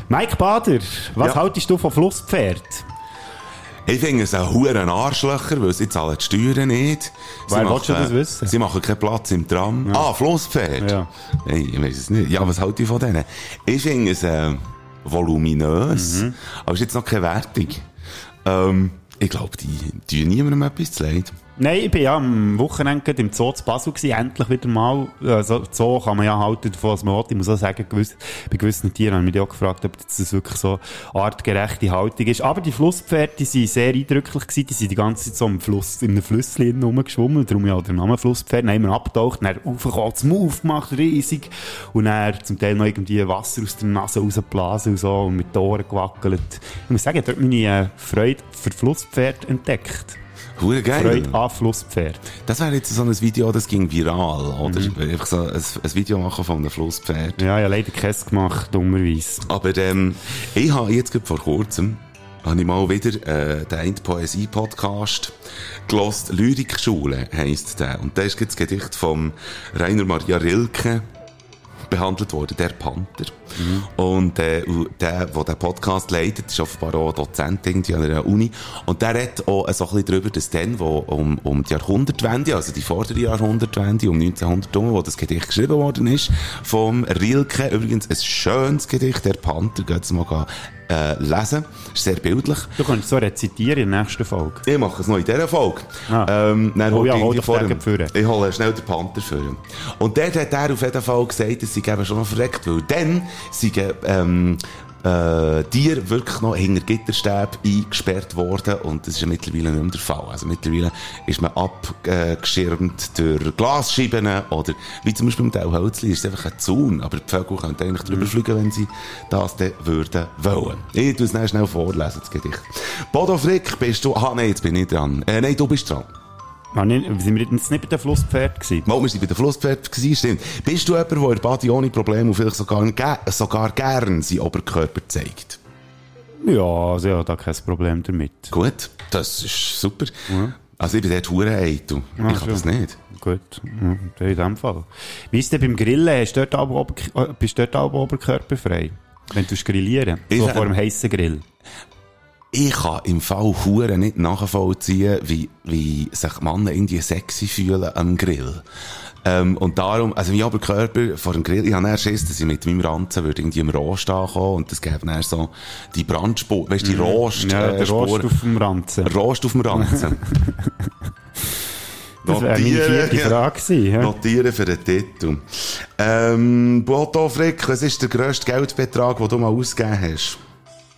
Mike Bader, was Ja. haltest du von Flusspferd? Ich finde es ein Huren Arschlöcher, weil sie zahlen die Steuern nicht. Sie Woher machen- das wissen? Sie machen keinen Platz im Tram. Ah, Flusspferd. Ja. Hey, ich weiß es nicht. Ja, was halte ich von denen? Ich finde es, äh, voluminös. Mhm. Aber es ist jetzt noch keine Wertung. Ähm, ich glaube, die tun niemandem etwas zu leid. Nein, ich bin ja am Wochenende im Zoo zu Basel gewesen, endlich wieder mal. Also, Zoo kann man ja halten davon, was man will. Ich muss auch sagen, gewiss, bei gewissen Tieren habe ich mich auch gefragt, ob das wirklich so artgerechte Haltung ist. Aber die Flusspferde, die sind sehr eindrücklich gewesen. Die sind die ganze Zeit so im Fluss, in einem Flüsschen rumgeschwommen. Darum ja der Name Flusspferd. Dann immer abgetaucht, dann raufgekommen, das Move gemacht, riesig. Und dann zum Teil noch irgendwie Wasser aus der Nase rausgeblasen und so und mit den Ohren gewackelt. Ich muss sagen, ich habe dort meine äh, Freude für Flusspferd entdeckt. Hure geil. Freude an Flusspferd. Das wäre jetzt so ein Video, das ging viral, oder? Mhm. Einfach so ein, ein Video machen von einem Flusspferd. Ja, habe leider keins gemacht, dummerweise. Aber ähm, ich habe jetzt vor kurzem habe ich mal wieder äh, den einen Poesie-Podcast gelost. Lyrikschule heisst der. Und da ist das Gedicht von Rainer Maria Rilke behandelt worden, der Panther. Und äh, der, der den Podcast leitet, ist offenbar auch Dozent an einer Uni. Und der redet auch so ein bisschen darüber, dass dann, wo um, um die Jahrhundertwende, also die vordere Jahrhundertwende, um 1900 herum, wo das Gedicht geschrieben worden ist, vom Rilke, übrigens ein schönes Gedicht, der Panther, geht es mal äh, lesen. Ist sehr bildlich. Du kannst so rezitieren in der nächsten Folge. Ich mache es noch in dieser Folge. Ah. Ähm, dann Oh ja, hol vor. Ich hole schnell den Panther für. Und dort hat er auf jeden Fall gesagt, dass sie eben schon noch verreckt, weil dann sind ähm, äh, Tiere wirklich noch hinter Gitterstäben eingesperrt worden und das ist ja mittlerweile nicht mehr der Fall. Also mittlerweile ist man abgeschirmt durch Glasscheiben oder wie zum Beispiel im Tauholzli ist es einfach ein Zaun, aber die Vögel können eigentlich drüber fliegen, wenn sie das dann würden wollen. Ich tue es schnell vorlesen, das Gedicht. Bodo Frick, bist du... Ah, nein, jetzt bin ich dran. Äh, nein, du bist dran. Ah, nicht, sind wir jetzt nicht bei den Flusspferd gewesen? Mal, wir sind bei den Flusspferd gewesen, stimmt. Bist du jemand, der in Body ohne Probleme und vielleicht sogar, sogar gern seinen Oberkörper zeigt? Ja, also ja, da kein Problem damit. Gut, das ist super. Also ich bin dort hure eitel. Ah, ich kann das schon. nicht. Gut, ja, in dem Fall. Wie ist denn beim Grillen? Hast du dort aber äh, bist du dort aber oberkörperfrei? Wenn du grillieren Ich So vor dem heissen Grill. Ich kann im Fall hure nicht nachvollziehen, wie, wie sich Männer irgendwie sexy fühlen am Grill. Ähm, und darum, also mein Oberkörper vor dem Grill, ich habe erst Schiss, dass ich mit meinem Ranzen würde irgendwie im Rost ankommen und das gäbe dann so die Brandspur, weißt du, die Rost, Mhm. Ja, äh, der Spur- Rost auf dem Ranzen. Rost auf dem Ranzen. Das wäre meine Notieren, vierte. Frage gewesen. Ja. Notieren für den Titel. Ähm, Boto Frick, was ist der grösste Geldbetrag, den du mal ausgegeben hast?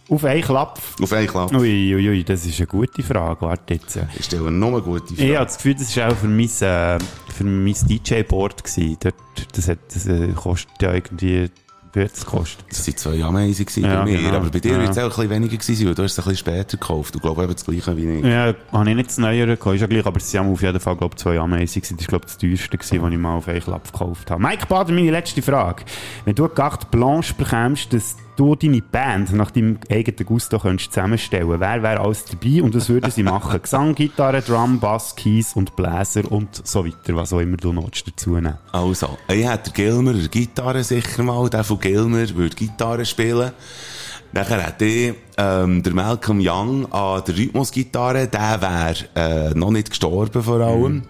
Auf einen Klapp. Auf einen Klapp. Ui, ui, ui, das ist eine gute Frage. Warte jetzt. Ich stelle nur eine gute Frage. Ich habe das Gefühl, das war auch für mein, äh, für mein DJ-Board. Dort, das, hat, das äh, kostet ja irgendwie, wie hat es gekostet? Das waren zwei Ameisen Ja, bei mir. genau. Aber bei dir Ja. wird es auch ein bisschen weniger gewesen sein, weil du hast es ein bisschen später gekauft. Du glaubst eben das Gleiche wie ich. Ja, habe ich nicht das Neuere gehabt, ist ja gleich, aber es waren auf jeden Fall, glaube zwei Ameisen gewesen. Das war, glaube ich, das teuerste gewesen, was ich mal auf einen Klapp gekauft habe. Mike Bader, meine letzte Frage. Wenn du eine Carte Blanche bekommst, dass du deine Band nach deinem eigenen Gusto könntest zusammenstellen, wer wäre alles dabei und was würden sie machen? Gesang, Gitarre, Drum, Bass, Keys und Bläser und so weiter, was auch immer du noch dazu nehmen. Also, ich hätte Gilmer Gitarre sicher mal. Der von Gilmer würde Gitarre spielen. Nachher hätte ich ähm, der Malcolm Young an der Rhythmusgitarre. Der wäre äh, noch nicht gestorben vor allem.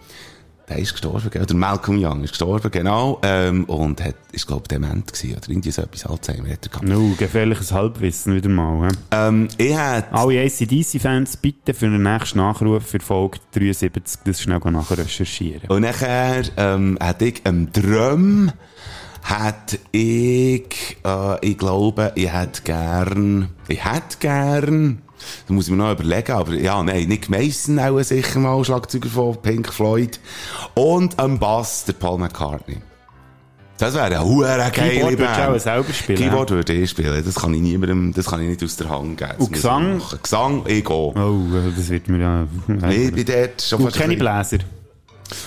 Der ist gestorben, gell? Der Malcolm Young ist gestorben, genau. Ähm, und hat, ist, glaube ich, dement gewesen. Oder irgendwie so etwas Alzheimer hat er gehabt. No, gefährliches Halbwissen wieder mal. He? Ähm, ich hätte... Alle ACDC-Fans bitte für den nächsten Nachruf für Folge 73 das schnell nachher recherchieren. Und nachher ähm, hätte ich am Drum hätte ich, äh, ich glaube, ich hätte gern, ich hätte gern, da muss ich mir noch überlegen, aber ja, nein, Nick Mason auch sicher mal, Schlagzeuger von Pink Floyd. Und am Bass der Paul McCartney. Das wäre eine hure geile Keyboard würdest du auch Band. selber spielen, Keyboard würde ich spielen. Das kann ich niemandem, das kann ich nicht aus der Hand geben. Das Und Gesang? Gesang, ich gehe. Oh, das wird mir ja... Ich bin dort schon Und keine Bläser.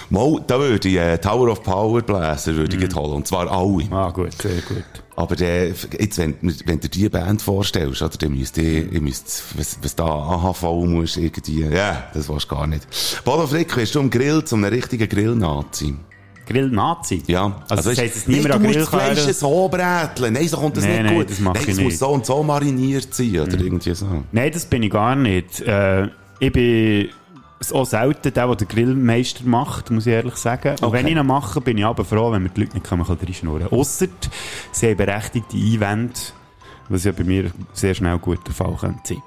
Mal, da würde ich äh, Tower of Power Bläser würde ich gleich holen. Und zwar alle. Ah, gut, sehr gut. Aber äh, jetzt, wenn, wenn du die Band vorstellst, oder, dann müsst ihr, ihr müsst, was, was da AHV muss, irgendwie, ja, das willst du gar nicht. Bodo Frick, bist du am Grill zum einem richtigen Grill-Nazi? Grill-Nazi? Ja. Also, das weisst- heisst, es an du musst Grill das Fleisch fahren? so bräteln. Nein, so kommt das Nein, nicht nein, gut. das Nein, es muss nicht. So und so mariniert sein, oder irgendwie so. Nein, das bin ich gar nicht. Äh, ich bin auch selten der, der den Grillmeister macht, muss ich ehrlich sagen. Und Okay. wenn ich ihn mache, bin ich aber froh, wenn mir die Leute nicht reinschnurren Ausser, sie haben berechtigte Einwände, was ja bei mir sehr schnell gut der Fall könnte sein.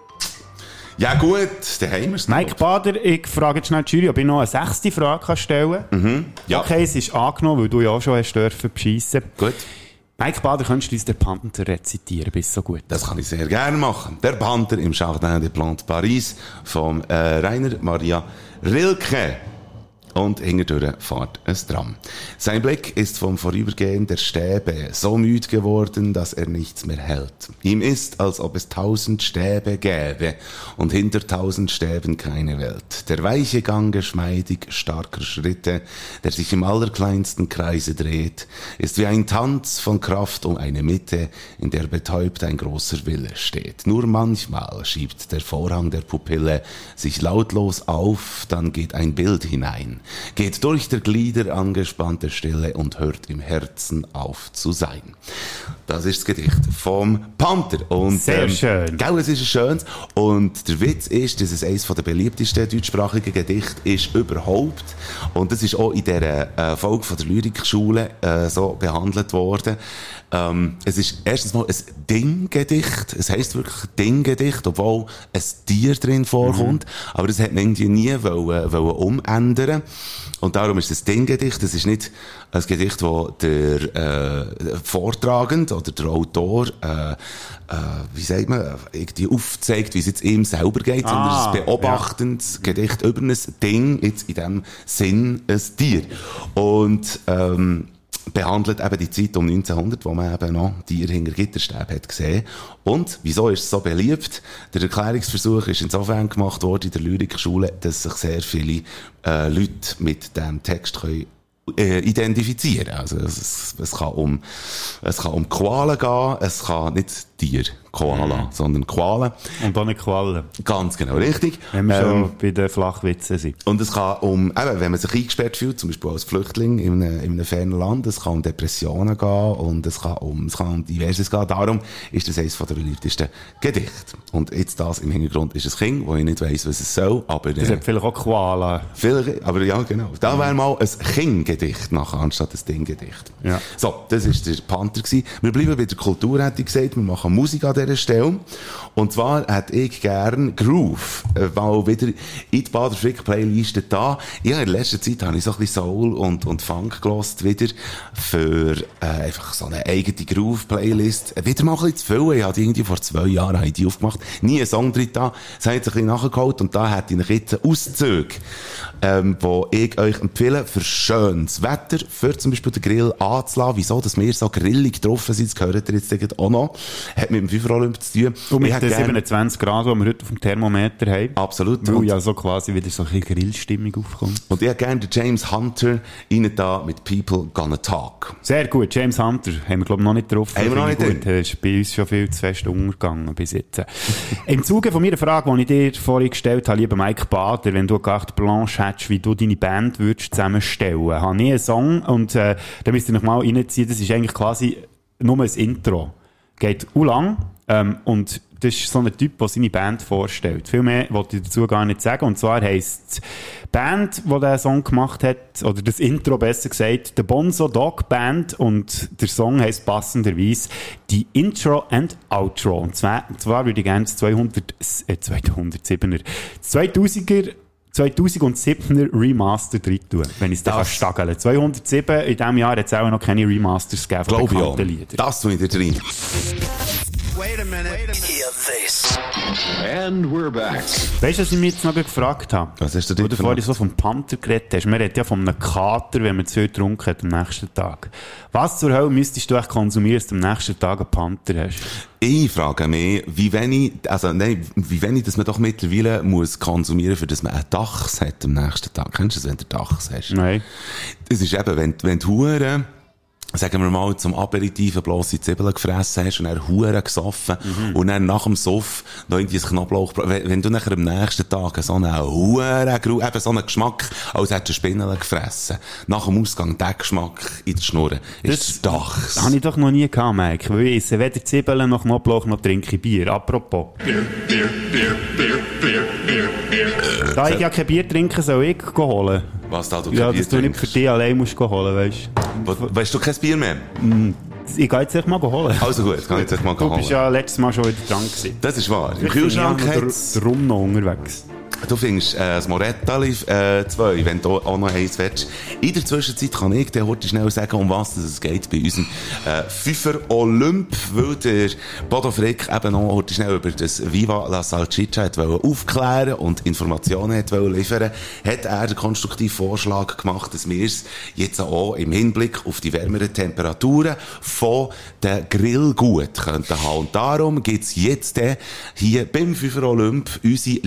Ja gut, dann haben wir's. Mike Bader, ich frage jetzt schnell die Jury, ob ich noch eine sechste Frage kann stellen kann. Mhm. Ja. Okay, es ist angenommen, weil du ja auch schon hast dürfen beschissen. Gut. Mike Bader, könntest du uns den Panther rezitieren? Bist so gut. Das kann ich sehr gerne machen. Der Panther im Jardin des Plantes Paris vom äh, Rainer Maria Rilke. Und hinterdurch fährt es Tram. Sein Blick ist vom Vorübergehen der Stäbe so müd geworden, dass er nichts mehr hält. Ihm ist, als ob es tausend Stäbe gäbe und hinter tausend Stäben keine Welt. Der weiche Gang geschmeidig starker Schritte, der sich im allerkleinsten Kreise dreht, ist wie ein Tanz von Kraft um eine Mitte, in der betäubt ein großer Wille steht. Nur manchmal schiebt der Vorhang der Pupille sich lautlos auf, dann geht ein Bild hinein, geht durch der Glieder angespannte Stille und hört im Herzen auf zu sein. Das ist das Gedicht vom Panther. Und, ähm, Sehr schön. Gell, es ist ein schönes. Und der Witz ist, dass es eines der beliebtesten deutschsprachigen Gedichte ist überhaupt. Und das ist auch in dieser äh, Folge von der Lyrikschule äh, so behandelt worden. Ähm, es ist erstens mal ein Dinggedicht. Es heisst wirklich Dinggedicht, obwohl ein Tier drin vorkommt. Aber das hat man irgendwie nie wollen, wollen umändern. Und darum ist das Ding-Gedicht, das ist nicht ein Gedicht, wo der äh, Vortragend oder der Autor, äh, äh, wie sagt man, irgendwie aufzeigt, wie es jetzt ihm selber geht, sondern Ah, es ist ein beobachtendes Gedicht über ein Ding, jetzt in dem Sinn ein Tier. Und ähm, behandelt eben die Zeit um 1900, wo man eben noch Tiere hinter Gitterstäben hat gesehen. Und wieso ist es so beliebt? Der Erklärungsversuch ist insofern gemacht worden in der Lyrikschule, dass sich sehr viele äh, Leute mit dem Text können äh, identifizieren. Also es, es, kann um es kann um Koalen gehen, es kann nicht Tier Koala, sondern Koalen. Und auch nicht Quallen. Ganz genau richtig. Wenn wir Ähm, schon bei den Flachwitzen sind. und es kann um, eben, wenn man sich eingesperrt fühlt, zum Beispiel als Flüchtling in einem, in einem fernen Land, es kann um Depressionen gehen und es kann um, es kann um diverses gehen. Darum ist das eines der beliebtesten Gedichte. Und jetzt das im Hintergrund ist ein Kind, wo ich nicht weiss, was es soll, aber, Das äh, hat vielleicht auch Koala. Vielleicht, aber ja, genau. Da wäre mal ein King-Gedicht nachher, anstatt ein Ding-Gedicht. Ja. So, das war der Panther. Gewesen. Wir bleiben bei der Kultur, hätte ich gesagt. Wir machen Musik an dieser Stelle. Und zwar hätte ich gern Groove, äh, mal wieder in die Bader Frick Playliste da. Ja, in letzter Zeit habe ich so ein bisschen Soul und, und Funk gelost wieder für äh, einfach so eine eigene Groove-Playlist. Äh, Wieder mal ein bisschen zu viel. Ich hatte irgendwie vor zwei Jahren habe ich die aufgemacht. Nie einen Song drin da. Das habe ich jetzt ein bisschen nachgeholt und da hätte ich jetzt Auszüge, ähm, wo ich euch empfehle für schönes Wetter, für zum Beispiel den Grill anzulassen. Wieso, dass wir so grillig getroffen sind, das gehört ihr jetzt auch noch. Hat mit dem Fünfer-Olymp zu tun. Den gern- 27 Grad, die wir heute auf dem Thermometer haben. Absolut. Weil Und- ja so quasi wieder so ein bisschen Grillstimmung aufkommt. Und ich hätte gerne den James Hunter rein da mit People Gonna Talk. Sehr gut. James Hunter haben wir, glaube ich, noch nicht drauf. Haben wir noch nicht gut. Er ist bei uns schon viel zu fest untergegangen bis jetzt. Im Zuge von meiner Frage, die ich dir vorhin gestellt habe, lieber Mike Bader, wenn du eine carte blanche hättest, wie du deine Band würdest zusammenstellen, habe ich einen Song und äh, da müsst ihr noch mal reinziehen, das ist eigentlich quasi nur ein Intro. Geht u lang ähm, und das ist so ein Typ, der seine Band vorstellt. Viel mehr wollte ich dazu gar nicht sagen. Und zwar heisst die Band, die diesen Song gemacht hat, oder das Intro besser gesagt, The Bonzo Dog Band und der Song heisst passenderweise die Intro and Outro. Und zwar, und zwar würde ich gerne das 200, äh, 207er, das 2000er 2007er Remaster drin tun, wenn ich es Das- stageln 207, in diesem Jahr hat es auch noch keine Remasters gegeben von bekannten. Liedern. Das tue ich dir drin. And we're back. Weißt du, was ich mich jetzt noch gefragt habe? Was hast du Wo du vorhin gefragt? so vom Panther geredet hast. Man redet ja von einem Kater, wenn man zu viel getrunken hat am nächsten Tag. Was zur Hölle müsstest du echt konsumieren, dass du am nächsten Tag einen Panther hast? Ich frage mich, wie wenig, also nein, wie wenig, dass man doch mittlerweile muss konsumieren, für dass man einen Dachs hat am nächsten Tag. Kennst du das, wenn du Dachs hast? Nein. Es ist eben, wenn, wenn du Huren, sagen wir mal, zum Aperitif eine bloße Zwiebeln gefressen hast und dann Huren gesoffen und dann nach dem Soff noch irgendwie ein Knoblauch, wenn, wenn du nachher am nächsten Tag so einen Huren, eben so einen Geschmack, als hättest du Spinnen gefressen. Nach dem Ausgang, der Geschmack in der Schnur, ist der Dachs. Das habe ich doch noch nie gehabt, Mike. Weil ich esse weder Zwiebeln noch Knoblauch noch trinke ich Bier. Apropos. Da ich ja kein Bier trinke, soll ich holen. Was da du Ja, dass du nicht für dich allein musst holen, weißt We- Weißt du kein Bier mehr? du. Ich gehe jetzt echt mal holen. Also gut, ich jetzt mal Du bist holen. ja letztes Mal schon wieder dran gewesen. Das ist wahr. Im Kühlschrank dr- drum noch unterwegs. Du findest äh, das Morettali äh, zwei, wenn du auch noch eins willst. In der Zwischenzeit kann ich dir heute schnell sagen, um was es geht bei unserem äh, Pfeifer Olymp, weil der Bodo Frick eben noch heute schnell über das Viva la Salchicha hat aufklären und Informationen hat liefern, hat er den konstruktiven Vorschlag gemacht, dass wir es jetzt auch im Hinblick auf die wärmeren Temperaturen von den Grillgut könnten haben. Und darum gibt's jetzt äh, hier beim Pfeifer Olymp unsere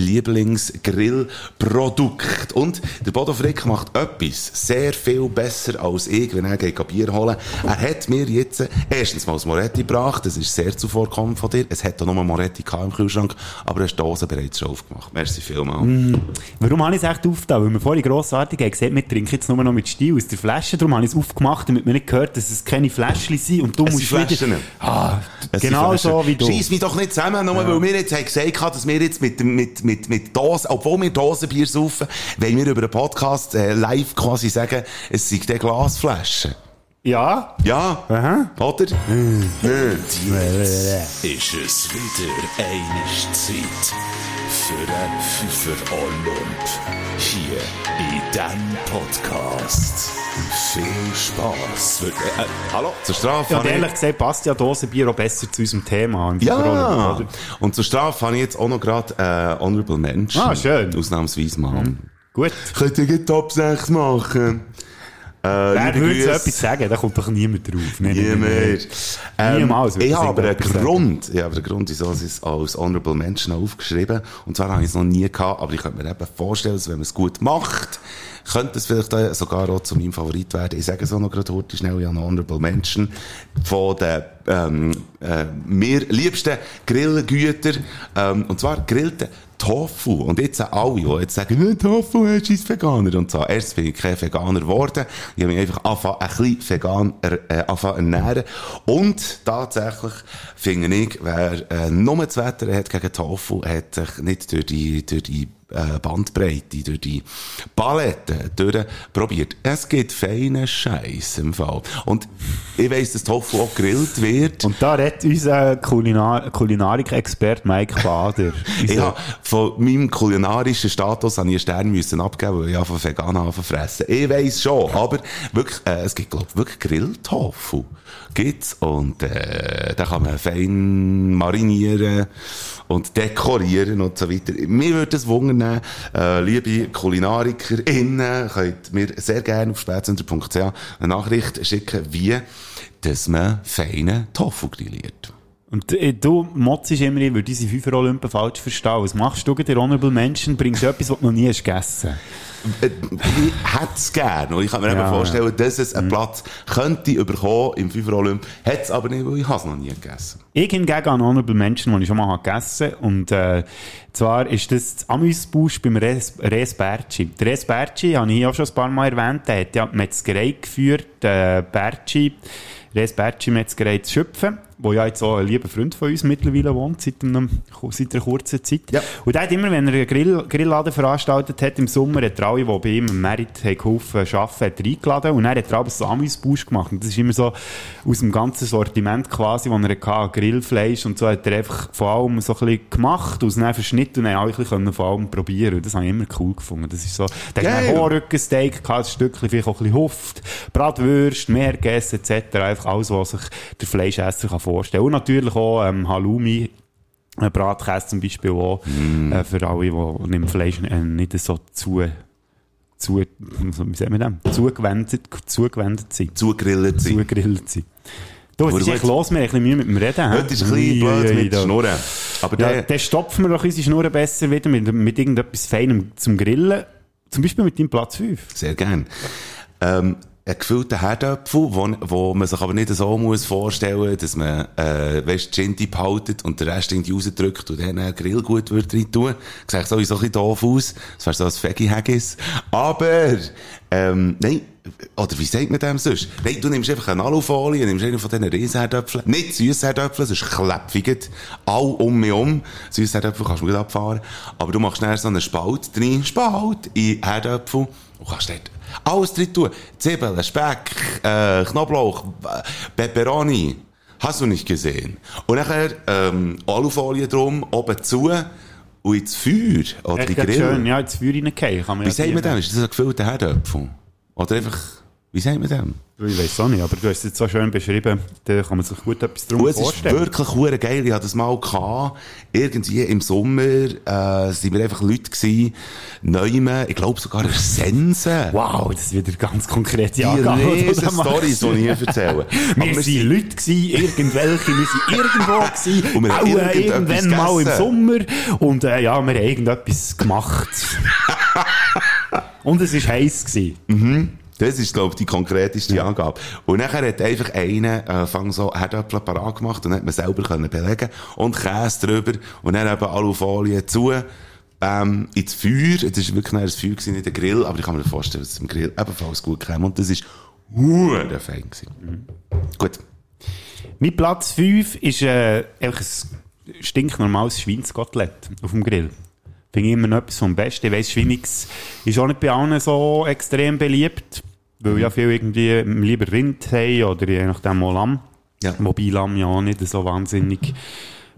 Lieblingsgrillprodukt. Und der Bodo Frick macht etwas sehr viel besser als ich, wenn er geht Bier holen. Er hat mir jetzt erstens mal das Moretti gebracht. Das ist sehr zuvorkommend von dir. Es hat auch nur Moretti im Kühlschrank, aber er hat die Dose bereits schon aufgemacht. Merci vielmals. Warum habe ich es echt aufgetan? Weil wir vorhin grossartig haben gesagt, wir trinken jetzt nur noch mit Stil aus der Flasche. Darum habe ich es aufgemacht, damit man nicht gehört, dass es keine Fläschchen sind. Und du Es musst sind wieder... Flaschen. Ah, Es genau so Flaschen. wie du. Scheiss mich doch nicht zusammen, nur weil wir jetzt haben gesagt haben, dass wir jetzt mit, mit, mit, mit Dosen, obwohl wir Dosenbier saufen, wollen wir über einen Podcast äh, live quasi sagen, es sind die Glasflaschen. Ja? Ja, Aha. oder? Ist es wieder eine Zeit für einen Pfeifer Olymp. Hier in diesem Podcast. Viel Spass. Wird, äh, Hallo? Zur Strafe Ja, ich- ehrlich gesagt passt ja Dosenbier auch besser zu unserem Thema. im Ja, oder? und zur Strafe habe ich jetzt auch noch gerade äh, Honorable Mention. Ah, schön. Ausnahmsweise mal. Gut. Könnt ihr Top 6 machen? Äh, Wer würde so etwas sagen? Da kommt doch niemand drauf. Nein. Niemand. Ähm, Niemals ich habe aber einen. Grund, ich habe einen Grund, wieso ich es als Honorable Mention aufgeschrieben Und zwar habe ich es noch nie gehabt, aber ich könnte mir eben vorstellen, dass wenn man es gut macht, könnte es vielleicht sogar auch zu meinem Favorit werden. Ich sage es auch noch gerade heute schnell, ich habe einen Honorable Mention von den ähm, äh, mir liebsten Grillgütern, ähm, und zwar grillten Tofu. Und jetzt sind alle, die jetzt sagen, «Ne, Tofu, ist Veganer. Und so. Erst bin ich kein Veganer geworden. Ich habe mich einfach angefangen, ein bisschen vegan er, äh, angefangen ernähren. Und tatsächlich finde ich, wer äh, nur das Wetter hat gegen Tofu, hat sich nicht durch die, durch die äh, Bandbreite, durch die Palette durchprobiert. Es gibt feine Scheiß im Fall. Und ich weiss, dass Tofu auch gegrillt wird. Und da redet unser Kulinar Kulinarik-Experte Mike Bader. Ja, von meinem kulinarischen Status habe ich einen Stern müssen abgeben, weil ich einfach vegan habe fressen. Ich weiss schon, aber wirklich, äh, es gibt, glaub ich, wirklich Grilltofu. Gibt's. Und, äh, da kann man fein marinieren und dekorieren und so weiter. Mir würde es wundern, äh, liebe KulinarikerInnen, könnt mir sehr gerne auf spätzünder.ch eine Nachricht schicken, wie, dass man feinen Tofu grilliert. Und äh, du motzest immer, ich würde diese fünfer Olympen falsch verstehen. Was machst du, der Honorable Mention? Bringst du etwas, was du noch nie hast gegessen Äh, ich hätte es gerne. Und ich kann mir Ja, eben vorstellen, dass es einen Platz könnte überkommen im FIFA Olymp. Hat es aber nicht, weil ich habe es noch nie gegessen. Ich hingegen habe einen Honorable Mention, den ich schon mal habe gegessen habe. Und äh, zwar ist das das Amüsbusch beim Res, Res Berci. Der Res Berci, habe ich hier auch schon ein paar Mal erwähnt, der hat ja die Metzgerei geführt, äh, Berci, Res Berci Metzgerei zu Schöpfen, wo ja jetzt auch ein lieber Freund von uns mittlerweile wohnt, seit, einem, seit einer kurzen Zeit. Ja. Und der hat immer, wenn er einen Grill, Grillladen veranstaltet hat im Sommer, hat er alle, die bei ihm im Merit haben geholfen arbeiten, hat er eingeladen. Und dann hat er aber so Amüsbusch gemacht. Und das ist immer so aus dem ganzen Sortiment quasi, das er hatte, Grillfleisch und so, hat er einfach von allem so ein bisschen gemacht, aus einem verschnitten und dann alle ein bisschen von allem probieren. Und das habe ich immer cool gefunden. Das ist so, der hat Geil. einen Ohrrückensteak gehabt, ein Stückchen, vielleicht auch ein bisschen Huft, Bratwürst, Meergäse etc. Einfach alles, was sich der Fleischesser kann vorstellen. Und natürlich auch ähm, Halloumi, äh, Bratkäse zum Beispiel auch, äh, für alle, die dem Fleisch äh, nicht so zu, zu, wie sagt man das? Zugewendet, zugewendet sind. Zugegrillt sein. Zugegrillt sind. Du, Aber ist echt los? Wir haben ein bisschen Mühe mit dem Reden. Heute ist ein bisschen blöd mit da- Schnurren. Aber Ja, der, dann stopfen wir doch unsere Schnurren besser wieder mit, mit irgendetwas Feinem zum Grillen. Zum Beispiel mit deinem Platz 5. sehr gern. Ähm, ein gefüllter Herdöpfel, wo, wo man sich aber nicht so muss vorstellen, dass man, äh, weisst, die Ginti behaltet und den Rest irgendwie rausdrückt und dann ein Grillgut wird rein tun. Sieht sowieso ein bisschen doof aus. Das wäre so ein Veggie-Haggis. Aber, ähm, nein, oder wie sagt man dem sonst? Nein, du nimmst einfach eine Alufolie, nimmst einen von diesen Riesenherdöpfeln, nicht Süßherdöpfel, sonst klepfigend, all um mich um. Süßherdöpfel kannst du gut abfahren. Aber du machst dann so einen Spalt drin, Spalt in Herdöpfel und kannst dort alles drin tun. Zwiebeln, Speck, äh, Knoblauch, äh, Pepperoni. Hast du nicht gesehen? Und nachher, ähm, Alufolie drum, oben zu und ins Feuer oder in Grill. schön, ja, ins Feuer reingehen. Wie ja sagt man dem? Ist das ein gefüllter Herdöpfel? Oder einfach, wie sagt man dem? Ich weiß auch nicht, aber du hast es jetzt so schön beschrieben, da kann man sich gut etwas drum es ist vorstellen. wirklich hure geil. Ich hatte das mal gehabt. Irgendwie im Sommer, äh, sind wir einfach Leute gewesen, Neumann, ich glaube sogar Sense. Wow, das ist wieder ganz konkrete Die riesen. Stories, die ich hier erzähle. Wir Aber waren Leute, gewesen, irgendwelche, wir waren irgendwo, gewesen, Und wir auch haben irgendetwas irgendwann mal im gegessen. Sommer. Und äh, ja, wir haben irgendetwas gemacht. Und es war heiß. Gewesen. Das ist, glaube ich, die konkreteste Angabe. Und nachher hat einfach einer, äh, fang so Herdöpfel parat gemacht und hat man selber können belegen und Käse drüber und dann eben Alufolie zu, ähm, ins Feuer. Das war wirklich ein Feuer, gewesen, nicht ein Grill, aber ich kann mir vorstellen, dass es im Grill ebenfalls gut kam und das ist hure fein gewesen. Gut. Mein Platz 5 ist äh, einfach ein stinknormales Schweinskotelett auf dem Grill. Finde ich immer noch etwas vom Besten. Ich weiss, Schweinix ist auch nicht bei allen so extrem beliebt, weil ja viele irgendwie lieber Rind haben oder je nachdem auch Lamm. Ja. Wobei Lamm ja auch nicht so wahnsinnig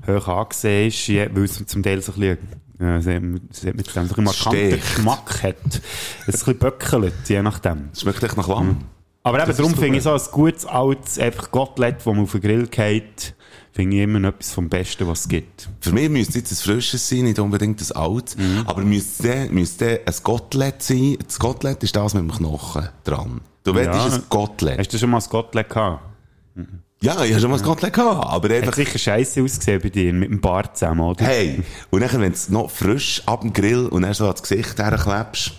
hoch angesehen ist, ja, weil es zum Teil so ein bisschen, äh, sehr, sehr mit dem so ein markanten. Geschmack hat. Es ist ein bisschen böckelt, je nachdem. Schmeckt echt nach Lamm. Aber eben, Das darum ist finde ich so ein gutes, altes, einfach Gottlet, das man auf den Grill geht, finde ich immer etwas vom Besten, was es gibt. Für mich müsste jetzt ein frisches sein, nicht unbedingt ein altes. Mhm. Aber müsste, müsste ein Gottlet sein. Das Gottlet ist das mit dem Knochen dran. Du Ja. wettest ein Gottlet. Hast du schon mal ein Gottlet gehabt? Ja, ich habe schon mal ein Gottlet gehabt. Aber Hat einfach, sicher scheiße ausgesehen bei dir, mit dem Bart zusammen, oder? hey. Und dann, wenn es noch frisch ab dem Grill und dann so ans Gesicht herklebst.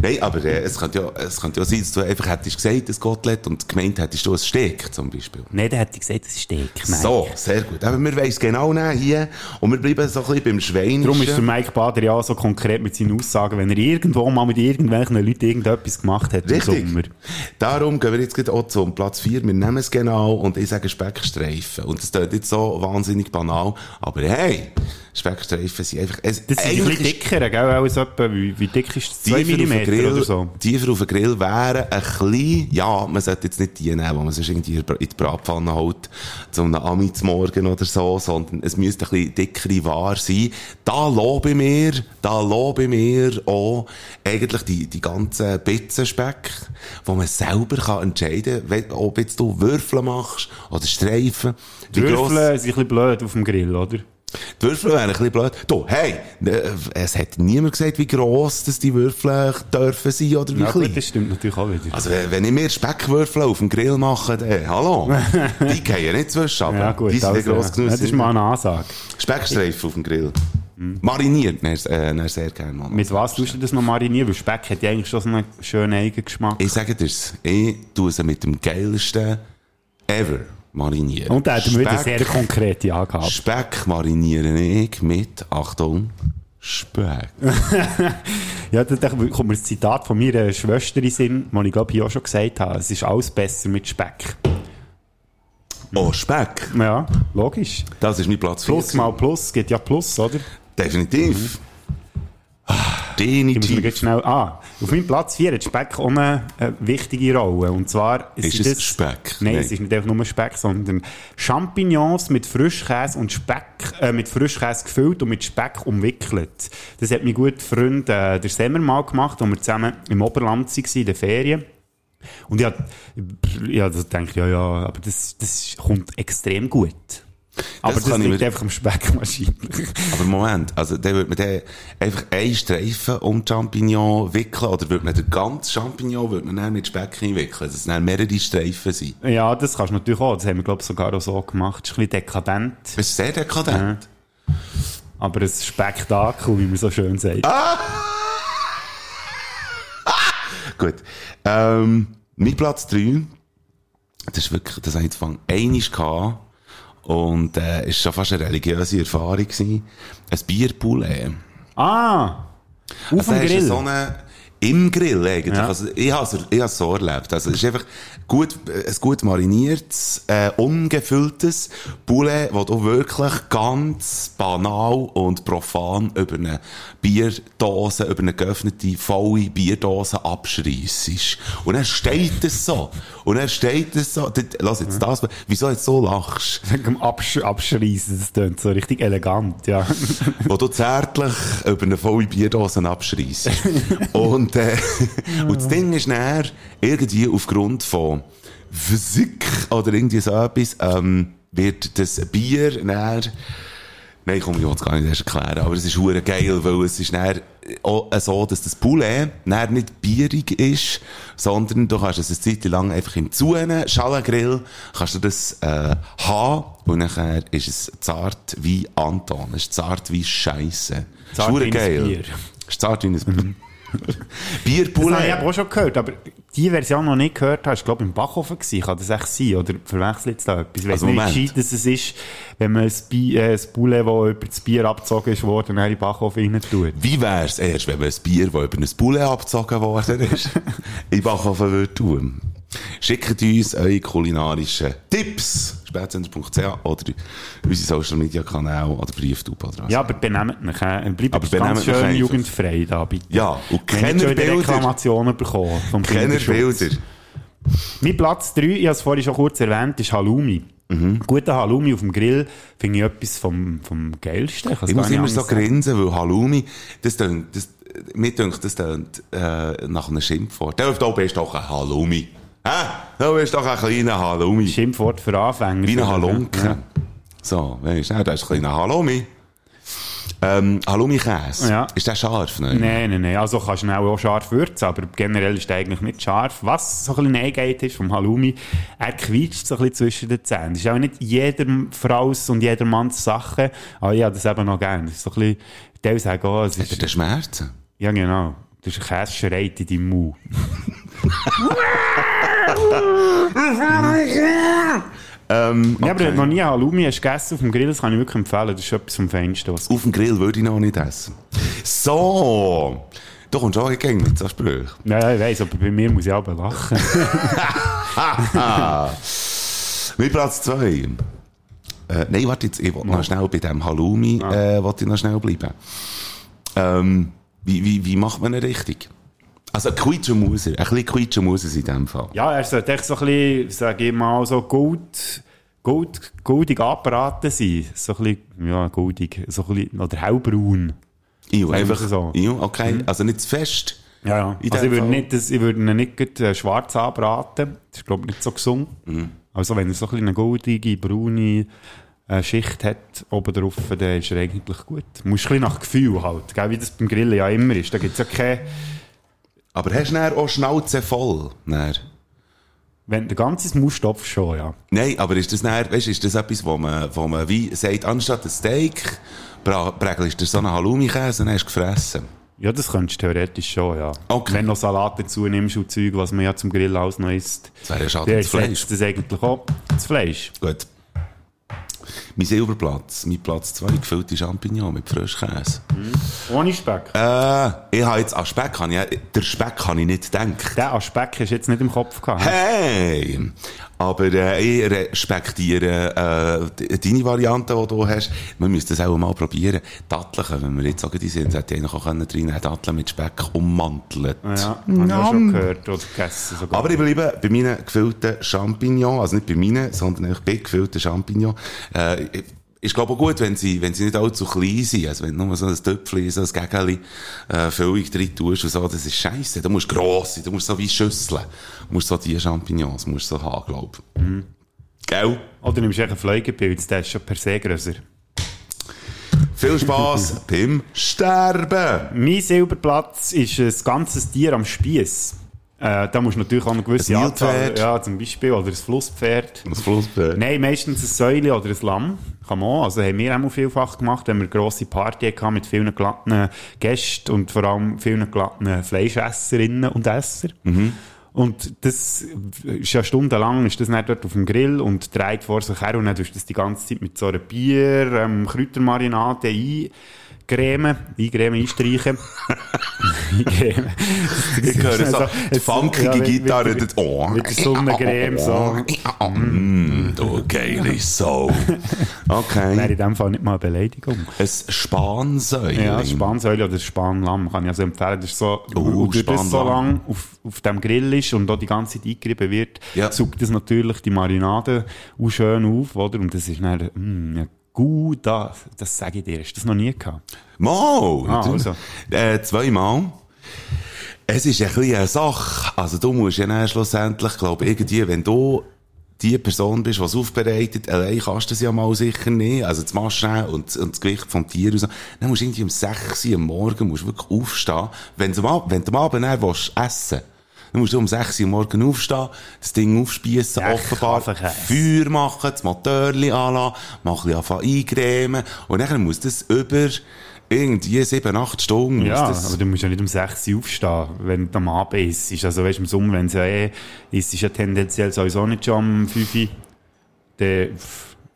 Nein, aber äh, es könnte ja, es könnte ja sein, dass du einfach hättest gesagt, ein Gottlet und gemeint hättest du ein Steak zum Beispiel. Nein, der hätte gesagt, das ist Steak. Nein. So, sehr gut. Aber wir weiss genau hier und wir bleiben so ein bisschen beim Schwein. Darum ist der Mike Bader ja so konkret mit seinen Aussagen, wenn er irgendwo mal mit irgendwelchen Leuten irgendetwas gemacht hat Richtig. im Sommer. Darum gehen wir jetzt auch zum Platz 4. Wir nehmen es genau und ich sage Speckstreifen. Und das klingt jetzt so wahnsinnig banal, aber hey, Speckstreifen sind einfach... Es, Das sind ein eigentlich bisschen dicker, gell? Auch so etwa, wie, wie dick ist das? 2 tiefer auf den Grill, so? Tiefer auf den Grill wären ein bisschen, ja, man sollte jetzt nicht die nehmen, die man sonst irgendwie in die Bratpfanne holt, zu einem Ami zum Morgen oder so, sondern es müsste ein bisschen dickere Ware sein. Da lobe ich mir, da lobe ich mir auch eigentlich die, die ganzen Bitzenspeck, wo man selber kann entscheiden kann, ob jetzt du Würfel machst oder Streifen. Die Würfel sind ein bisschen blöd auf dem Grill, oder? Die Würfel wären ein bisschen blöd. Du, hey, äh, es hat niemand gesagt, wie gross das die Würfel dürfen sein oder wie Ja, klein. das stimmt natürlich auch wieder. Also, wenn ich mir Speckwürfel auf dem Grill mache, dann, hallo, die gehen ja nicht zwischen, aber ja, gut, die sind also, gross genug. das ist mal eine Ansage. Speckstreifen auf dem Grill. Mariniert, ne, äh, ne, sehr gerne. Mann. Mit was tust du das noch marinieren? Weil Speck hat ja eigentlich schon so einen schönen Eigengeschmack. Ich sage dir's, ich tue sie mit dem geilsten ever marinieren. Und da hat er wieder sehr konkrete Angaben. Speck mariniere ich mit, Achtung, Speck. Ja, da, da kommt mir das Zitat von meiner Schwester in Sinn, das ich glaube ich auch schon gesagt habe. Es ist alles besser mit Speck. Oh, Speck. Ja, logisch. Das ist mein Platz 4. Plus mal Plus, geht ja Plus, oder? Definitiv. Mir Definitiv. jetzt schnell, ah, auf meinem Platz 4 hat Speck auch eine, äh, wichtige Rolle. Und zwar Ist sind es das, Speck? Nein, Nein. es ist nicht einfach nur Speck, sondern Champignons mit Frischkäse und Speck, äh, mit Frischkäse gefüllt und mit Speck umwickelt. Das hat mein guter Freund, äh, der Semmer mal gemacht, als wir zusammen im Oberland waren, in den Ferien. Und ich hab, ja, das denke ich, ja, ja, aber das, das kommt extrem gut. Aber das, ich liegt mir- einfach am Speck wahrscheinlich. Aber Moment, also dann würde man dann einfach einen Streifen um Champignon wickeln oder würde man den ganzen Champignon würde man dann mit Speck einwickeln, dass es dann mehrere Streifen sind. Ja, das kannst du natürlich auch. Das haben wir, glaube ich, sogar auch so gemacht. Das ist ein bisschen dekadent. Das ist sehr dekadent. Aber ein Spektakel, wie man so schön sagt. Gut. Ähm, mein Platz 3, das ist wirklich, das habe ich zu Anfang einiges gehabt und äh, ist schon fast eine religiöse Erfahrung gewesen. Ein Bierpoulet. Ah! Auf Also, dem Grill. So eine, Im Grill eigentlich. Ja. Also, ich habe es so erlebt. Also, es ist einfach gut, äh, ein gut mariniertes, äh, ungefülltes Poulet, wo du wirklich ganz banal und profan über eine Bierdose, über eine geöffnete, volle Bierdose abschreissest. Und dann steht es so. Und dann steht es so. Lass jetzt das, wieso jetzt so lachst? Wegen dem Absch Abschreissen, das klingt so richtig elegant, ja. wo du zärtlich über eine volle Bierdose abschreissst. und, äh, und das Ding ist näher irgendwie aufgrund von Physik oder irgendwie so etwas, ähm, wird das Bier näher Nein, komm, ich will es gar nicht erst erklären, aber es ist hure geil, weil es ist näher auch so, dass das Poulet näher nicht bierig ist, sondern du kannst es eine Zeit lang einfach im Zuhören, Schallengrill, kannst du das äh, haben und nachher ist es zart wie Anton, es ist zart wie Scheisse. Zart wie geil. Bier. Es ist zart wie ein Bier. Das habe ich aber auch schon gehört, aber die Version noch nicht gehört habe, ist glaube ich im Backofen gewesen. Kann das echt sein? Oder verwechselt jetzt da etwas? Ich weiss Also, nicht, wie gescheit es ist, wenn man ein, Bi äh, ein Poulet, das über das Bier abgezogen ist worden, in den Backofen rein tut. Wie wär's erst, wenn man ein Bier, das über ein Poulet abgezogen worden ist, in den Backofen würde tun? Schickt uns eure kulinarischen Tipps, spätzender.ch oder unsere Social Media Kanäle oder Brieftube-Adresse. Ja, aber benehmt mich. Äh, bleibt Aber ganz schön einfach. jugendfrei da, bitte. Ja, und keine Bilder. Reklamationen bekommen vom Keine. Bilder. Mein Platz 3, ich habe es vorhin schon kurz erwähnt, ist Halloumi. Guter Halloumi auf dem Grill finde ich etwas vom, vom Geilsten. Ich gar muss immer so sagen. grinsen, weil Halloumi, das tönt, das, mir denkt, das tönt, äh, nach einem Schimpfwort. Du, du bist doch ein Halloumi. Hä? Du bist doch ein kleiner Halloumi. Schimpfwort für Anfänger. Wie ein Ja. Halunke. So, weisst du, das ist ein kleiner Halloumi. Ähm, Halloumi-Käse. Ja. Ist der scharf? Nein. Nein, nein, nein. Also kannst du auch scharf würzen, aber generell ist der eigentlich nicht scharf. Was so ein bisschen Neigkeit ist vom Halloumi, er quietscht so ein bisschen zwischen den Zähnen. Das ist auch nicht jeder Fraus und jedermanns Sache, aber ich habe das eben noch gerne. Das ist so ein bisschen, die sagen, oh, es Hat er ist, Schmerzen? ja genau, ist ein Käse schreit in deinem Mund. Ähm, Ja, aber okay. noch nie Halloumi hast gegessen auf dem Grill, das kann ich wirklich empfehlen. Das ist etwas vom Feinsten, was Auf dem Grill würde ich noch nicht essen. So. Du kommst auch gegen mit so Sprüchen. Ja, ja, ich weiss, aber bei mir muss ich aber lachen. Mit Platz 2. Äh, nein, warte jetzt, ich will noch schnell bei dem Halloumi, äh, wollte ich noch schnell bleiben. Ähm, wie, wie, wie macht man ihn richtig? Also, quietschen muss er. Ein bisschen quietschen muss er in dem Fall. Ja, er sollte echt so ein bisschen, sag ich mal, so gold, gold, goldig angebraten sein. So ein bisschen, ja, goldig, so ein bisschen, oder hellbraun. Wir einfach es so. Iu, okay. Also nicht zu fest. Ja, ja. In Also ich würde, Fall. nicht, das, ich würde ihn nicht äh, schwarz anbraten. Das ist, glaube ich, nicht so gesund. Mhm. Also wenn er so ein bisschen eine goldige, braune äh, Schicht hat oben drauf, dann ist er eigentlich gut. Du musst ein bisschen nach Gefühl halt, gell, wie das beim Grillen ja immer ist. Da gibt's ja keine... Aber hast du dann auch Schnauze voll? Dann? Wenn der ganze Mausstopf schon, ja. Nein, aber ist das dann, weißt, ist das etwas, wo man, wo man wie sagt, anstatt ein Steak, prägelst du so einen Halloumi-Käse und hast du gefressen? Ja, das könntest du theoretisch schon, ja. Okay. Wenn du noch Salat dazu nimmst und Zeug, was man ja zum Grillen alles noch isst. Das wäre ja schade, das Fleisch. das eigentlich auch. Das Fleisch. Gut. Mein Silberplatz, mein Platz 2, gefüllte Champignon mit Frischkäse. Ohne Speck. Äh, ich habe jetzt an Speck, kann ich, der Speck kann ich nicht denken. Der Aspekt hast du jetzt nicht im Kopf gehabt. Hey! Aber äh, ich respektiere äh, deine Variante, die du hast. Man müsste das auch mal probieren. Datteln, wenn wir jetzt sagen, die sind, hätte ich noch können drin Datteln mit Speck ummantelt. Ja, habe ich auch schon gehört oder gegessen sogar. Aber ich bleibe bei meinen gefüllten Champignons, also nicht bei meinen, sondern eigentlich bei gefüllten Champignons. Äh, ist, glaube ich, auch gut, wenn sie, wenn sie nicht allzu klein sind. Also, wenn nur so ein Töpfchen, so ein Gegeli, äh, Füllung drin tust und so, das ist scheisse. Du musst gross sein, du musst so wie Schüsseln. Du musst so die Champignons, musst du so haben, glaube ich. Gell? Oder nimmst du einen Fliegepilz, der ist schon per se grösser. Viel Spass beim Sterben! Mein Silberplatz ist ein ganzes Tier am Spieß. Äh, da musst du natürlich auch eine gewisse Ein Anzahl... Ja, zum Beispiel. Oder ein Flusspferd. Das Flusspferd. Nein, meistens ein Säule oder ein Lamm. Kann man auch. Also haben wir auch vielfach gemacht, wenn wir eine grosse Party hatten mit vielen glatten Gästen und vor allem vielen glatten Fleischesserinnen und Esser. Und das ist ja stundenlang, ist das nicht dort auf dem Grill und dreht vor sich her und dann tust du das die ganze Zeit mit so einer Bier, ähm, Kräutermarinade eingremen, eingremen, einstreichen. eingremen. Ich höre so die funkige Gitarre. das- Oh. Mit der Sonnencreme, so. Mm, du geile Sau. Wäre Okay. in dem Fall nicht mal eine Beleidigung. Ein Spansäuling. Ja, das Spansäule oder das Spanlamm kann ich also empfehlen. Das ist so, und durch das so Spanlamm. lang auf, auf dem Grill ist und auch die ganze Zeit eingerieben wird, Ja. saugt das natürlich die Marinade auch schön auf, oder? Und das ist dann, mm, gut, das, das sage ich dir. Hast du das noch nie gehabt? Mal! Ah, also. Äh, zweimal. Es ist ein bisschen eine Sache. Also du musst ja dann schlussendlich, glaube irgendwie, wenn du die Person bist, die es aufbereitet, allein kannst du das ja mal sicher nicht. Also das Maschinen und, und das Gewicht vom Tier und so. Dann musst du irgendwie um 6 Uhr am Morgen musst du wirklich aufstehen. Wenn du wenn du am Abend dann willst essen dann musst du um 6 Uhr Morgen aufstehen, das Ding aufspießen, Ja, offenbar. Feuer machen, das Motörli anlassen, mal ein bisschen anfangen eingremen. Und dann muss das über irgendwie 7, 8 Stunden. Ja, aber du musst ja nicht um 6 Uhr aufstehen, wenn du am Abend isst. Also weißt, im Sommer, wenn es ja eh ist, ist ja tendenziell sowieso nicht schon um 5 Uhr. Dann,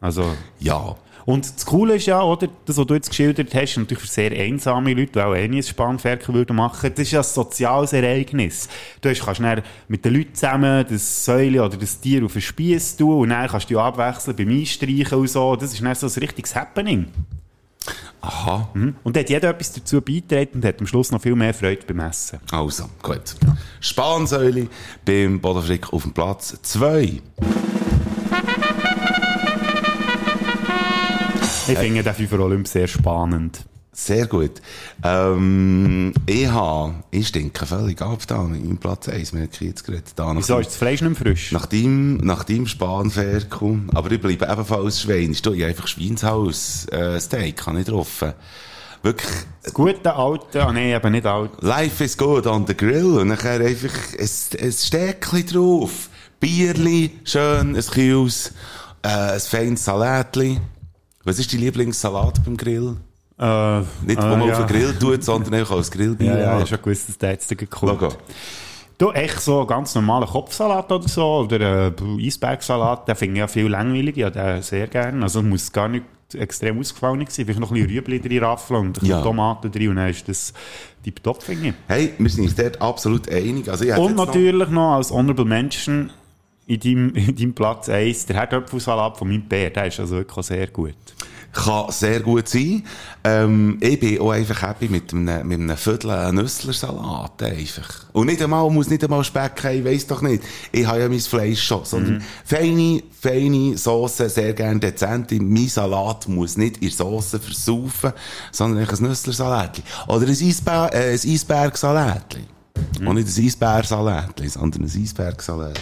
Also, ja. Und das Coole ist ja, oder, das, was du jetzt geschildert hast, natürlich für sehr einsame Leute, die auch eh nie ein Spanferkel würden machen, das ist ja ein soziales Ereignis. Du hast, kannst dann mit den Leuten zusammen das Säule oder das Tier auf den Spieß tun und dann kannst du dich abwechseln beim Einstreichen und so. Das ist dann so ein richtiges Happening. Aha. Mhm. Und hat jeder etwas dazu beigetragen und hat am Schluss noch viel mehr Freude beim Essen. Also, gut. Spansäule beim Bodenfrick auf dem Platz 2. Ich finde den FIFA Olymp sehr spannend. Sehr gut. Ähm, ich habe, ich stinke völlig ab da mit meinem Platz 1, merke ich jetzt gerade. Da nach Wieso ist das Fleisch nicht frisch? Nach deinem, nach deinem Spanferkel. Aber ich bleibe ebenfalls Schwein. Ich habe einfach Schweinshaus, äh, Steak, habe ich drauf. Wirklich, Das gute alte, ah nee, eben nicht alt. life is good on the grill. Und dann einfach ein, ein Steckchen drauf. Bierli, schön, ein Kius, äh, ein feines Salatli. Was ist dein Lieblingssalat beim Grill? Äh, Nicht, äh, wo man ja. auf den Grill tut, sondern einfach als Grillbier. Ja, ja, ich schon gewusst, dass der jetzt gekommen Logo. Du, echt so ganz normalen Kopfsalat oder so, oder äh, Eisbergsalat, den finde ich ja viel langweilig, ja, den sehr gerne. Also muss gar nicht extrem ausgefallen sein, vielleicht noch ein bisschen Rüebli drin raffeln und ein bisschen Ja. Tomaten drin und dann ist das tipptopp, finde ich. Hey, wir sind uns dort absolut einig. Also Und jetzt noch- natürlich noch als Honorable Mention in deinem, in deinem Platz 1, der Herdöpfelsalat von meinem Bär, der ist also wirklich sehr gut. Kann sehr gut sein. Ähm, ich bin auch einfach happy mit einem, mit einem Viertel Nüsslersalat, einfach. Und nicht einmal, muss nicht einmal Speck haben, ich weiss doch nicht. Ich habe ja mein Fleisch schon, sondern feine, feine Soße, sehr gerne dezente. Mein Salat muss nicht in Soße versaufen, sondern ein Nüsslersalat. Oder ein, Eisbär, äh, ein Eisbergsalat. Und nicht ein Eisbärsalat, sondern ein Eisbergsalat.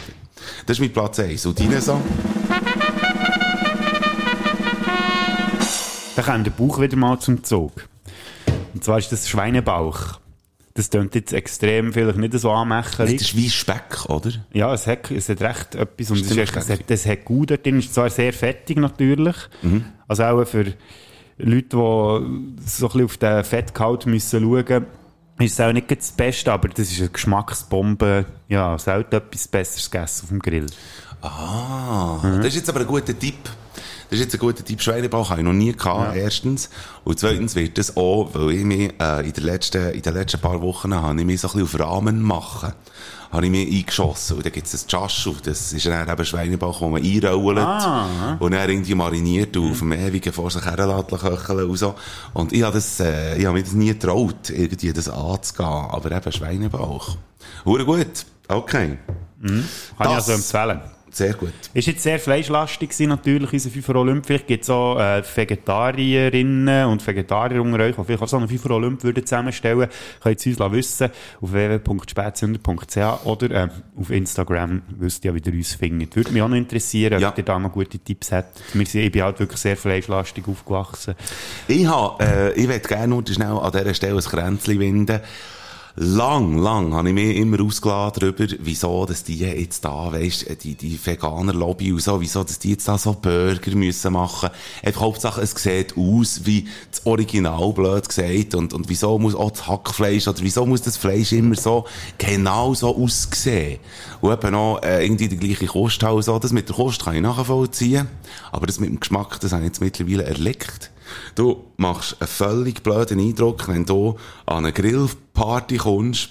Das ist mein Platz 1. Und deine so? Da kommt der Bauch wieder mal zum Zug. Und zwar ist das Schweinebauch. Das klingt jetzt extrem, vielleicht nicht so Das anmächelig. ist wie Speck, oder? Ja, es hat, es hat recht etwas. Und es, ist es, hat, es hat gut dort drin. Es ist zwar sehr fettig natürlich. Mhm. Also auch für Leute, die so ein bisschen auf den Fettgehalt müssen schauen ist es auch nicht das Beste, aber das ist eine Geschmacksbombe. Ja, selten etwas Besseres gegessen auf dem Grill. Ah, Mhm. das ist jetzt aber ein guter Tipp. Das ist jetzt ein guter Tipp. Schweinebauch habe ich noch nie gehabt, erstens. Und zweitens wird das auch, weil ich mich, äh, in den letzten, in den letzten paar Wochen habe ich mich so ein bisschen auf Rahmen machen. Habe ich mich eingeschossen. Und dann gibt es das Chaschu. Das ist dann eben Schweinebauch, wo man einrollt. Ah. Und dann irgendwie mariniert und auf dem ewigen vor sich herlassen köcheln und so. Und ich habe das, äh, ich habe mir das nie getraut, irgendwie das anzugehen. Aber eben Schweinebauch. Hure gut. Okay. Kann ich Das- also empfehlen. Sehr gut. Ist jetzt sehr fleischlastig gewesen, natürlich, unser FIFA Olymp. Vielleicht gibt es auch äh, Vegetarierinnen und Vegetarier unter euch, die vielleicht auch so einen FIFA Olymp würden zusammenstellen könnt ihr uns wissen auf www.spätzünder.ch oder äh, auf Instagram wisst ihr ja, wie ihr uns findet. Würde mich auch noch interessieren, Ja. ob ihr da noch gute Tipps habt. Wir sind, ich bin halt wirklich sehr fleischlastig aufgewachsen. Ich habe, äh, ich möchte gerne nur schnell an dieser Stelle ein Kränzchen winden. Lang, lang habe ich mich immer ausgeladen darüber, wieso, dass die jetzt da, weisst, die, die Veganer-Lobby und so, wieso, dass die jetzt da so Burger müssen machen. Einfach Hauptsache, es sieht aus wie das Original, blöd gesagt, und, und wieso muss auch das Hackfleisch, oder wieso muss das Fleisch immer so genau so aussehen? Und eben auch, äh, irgendwie die gleiche Kost so. Das mit der Kost kann ich nachvollziehen, aber das mit dem Geschmack, das habe ich jetzt mittlerweile erleckt. Du machst einen völlig blöden Eindruck, wenn du an eine Grillparty kommst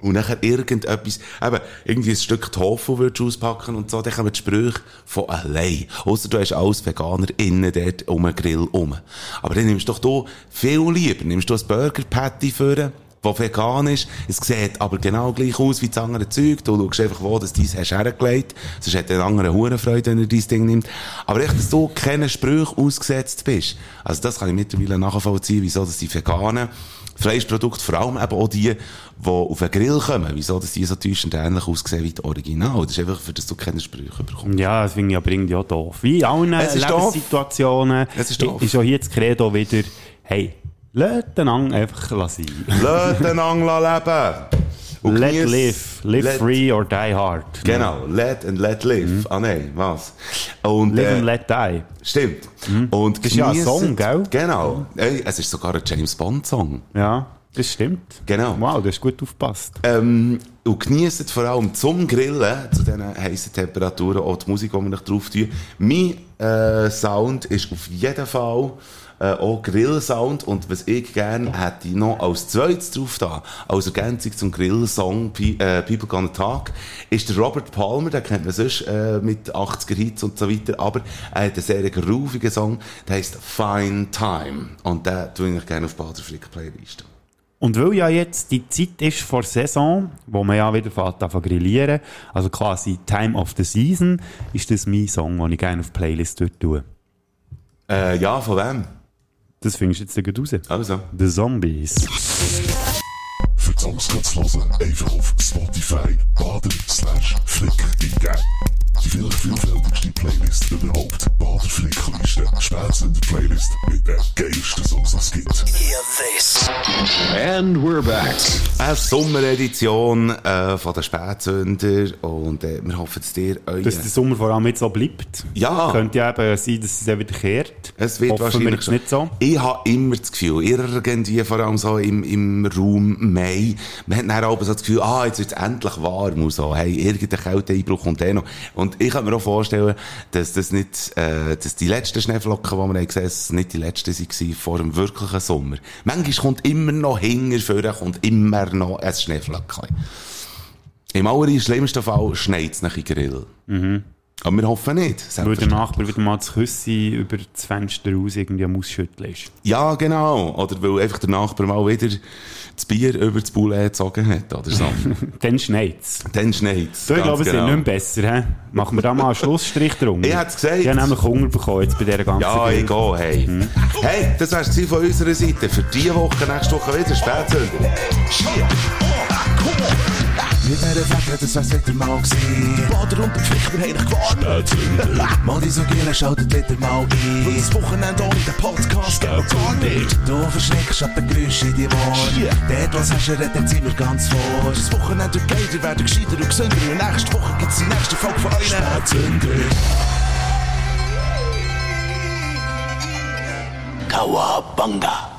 und nachher irgendetwas, eben, irgendwie ein Stück Tofu würdest du auspacken und so, dann kommen die Sprüche von allein. Ausser du hast alles Veganer innen dort um den Grill rum. Aber dann nimmst doch du viel lieber, nimmst du ein Burger Patty für wo vegan ist. Es sieht aber genau gleich aus wie das andere Zeug. Du schaust einfach, wo das dies hast hergelegt. Sonst hat der andere Hurenfreude, wenn er dein Ding nimmt. Aber echt, dass du keine Sprüche ausgesetzt bist. Also das kann ich mittlerweile nachvollziehen, wieso dass die veganen Fleischprodukte, vor allem eben auch die, die auf den Grill kommen, wieso dass die so täuschend ähnlich aussehen wie die Original. Das ist einfach, für das du keine Sprüche bekommst. Ja, das finde ich aber irgendwie auch doof. Wie in allen. Lebenssituationen Es ist ist auch hier das Credo wieder, hey, lasst den Ang einfach sein. Lass den Angler leben! Und Let genieß- live, live let- free or die hard. Genau, let and let live. Ah nein, was? Und, Live äh, and let die. Stimmt. Und Das ist ja ein Song, gell? Genau. Ey, es ist sogar ein James Bond Song. Ja, das stimmt. Genau. Wow, du hast gut aufgepasst. Ähm, und genießt vor allem zum Grillen, zu diesen heißen Temperaturen, auch die Musik, die wir noch drauf tun. Mein äh, Sound ist auf jeden Fall äh, auch Grillsound. Und was ich gerne hätte noch als zweites drauf da, als Ergänzung zum Grillsong äh, People Gonna Talk, ist der Robert Palmer, den kennt man sonst äh, mit 80er Hits und so weiter, aber er hat einen sehr groovigen Song, der heißt Fine Time. Und den tue ich gerne auf die Baderflick Playlist. Und weil ja jetzt die Zeit ist vor Saison, wo man ja wieder fährt an grillieren, also quasi Time of the Season, ist das mein Song, den ich gerne auf die Playlist tue. Äh, ja, von wem? Das findest du jetzt gleich raus. Also. The Zombies. Für die Songs zu hören, einfach auf Spotify baden slash flick eingeben. Die vielleicht vielfältigste Playlist überhaupt. Bader Flickliste. Spätzünder Playlist mit den geilsten Songs, die es gibt. And we're back. Eine Sommeredition äh, von den Spätsünder und äh, wir hoffen, dass dir euer... Dass der Sommer vor allem jetzt so bleibt. Ja. Könnte ja eben sein, dass es dann wieder kehrt. Es wird Hoffen wir wahrscheinlich jetzt nicht so. Ich habe immer das Gefühl, irgendwie vor allem so im, im Raum Mai, man hat dann auch so das Gefühl, ah, jetzt wird es endlich warm und so, hey, irgendein Kälteeinbruch kommt eh noch. Und ich kann mir auch vorstellen, dass das nicht, äh, dass die letzten Schneeflocken, die wir gesehen haben, nicht die letzten waren vor dem wirklichen Sommer. Manchmal kommt immer noch hinter vorne, kommt immer noch ein Schneeflocken. Im allerschlimmsten Fall schneit es nach den Grill. Mhm. Aber wir hoffen nicht. Weil der Nachbar wieder mal das Küssi über das Fenster raus irgendwie am Ausschütteln ist. Ja, genau. Oder weil einfach der Nachbar mal wieder das Bier über das Boulet gezogen hat, oder so. Dann schneit's. Dann schneit's. So, ich glaube, es genau. wird nicht mehr besser. He? Machen wir da mal einen Schlussstrich drunter. Ich hätte es gesagt. Ich habe nämlich Hunger bekommen jetzt bei dieser ganzen Ja, ich gehe, hey. Mhm. Hey, das wär's gewesen von unserer Seite. Für diese Woche, nächste Woche wieder Spätzünder. Mit dieser Fette, das wär's wieder mal gewesen. Bader und der Pflicht, wir haben dich gewarnt. Mal die so Gielen, schaltet wieder mal ein. Weil das Wochenende ohne den Podcast geht gar nicht. Du verschreckst ab den Geräuschen in die Ohren. Dort, was hast du redet, sind wir ganz vor. Das Wochenende geil, ihr werdet gescheiter und gesünder. Und nächste Woche gibt's die nächste Folge von euch. Spätzünder. Kawabanga.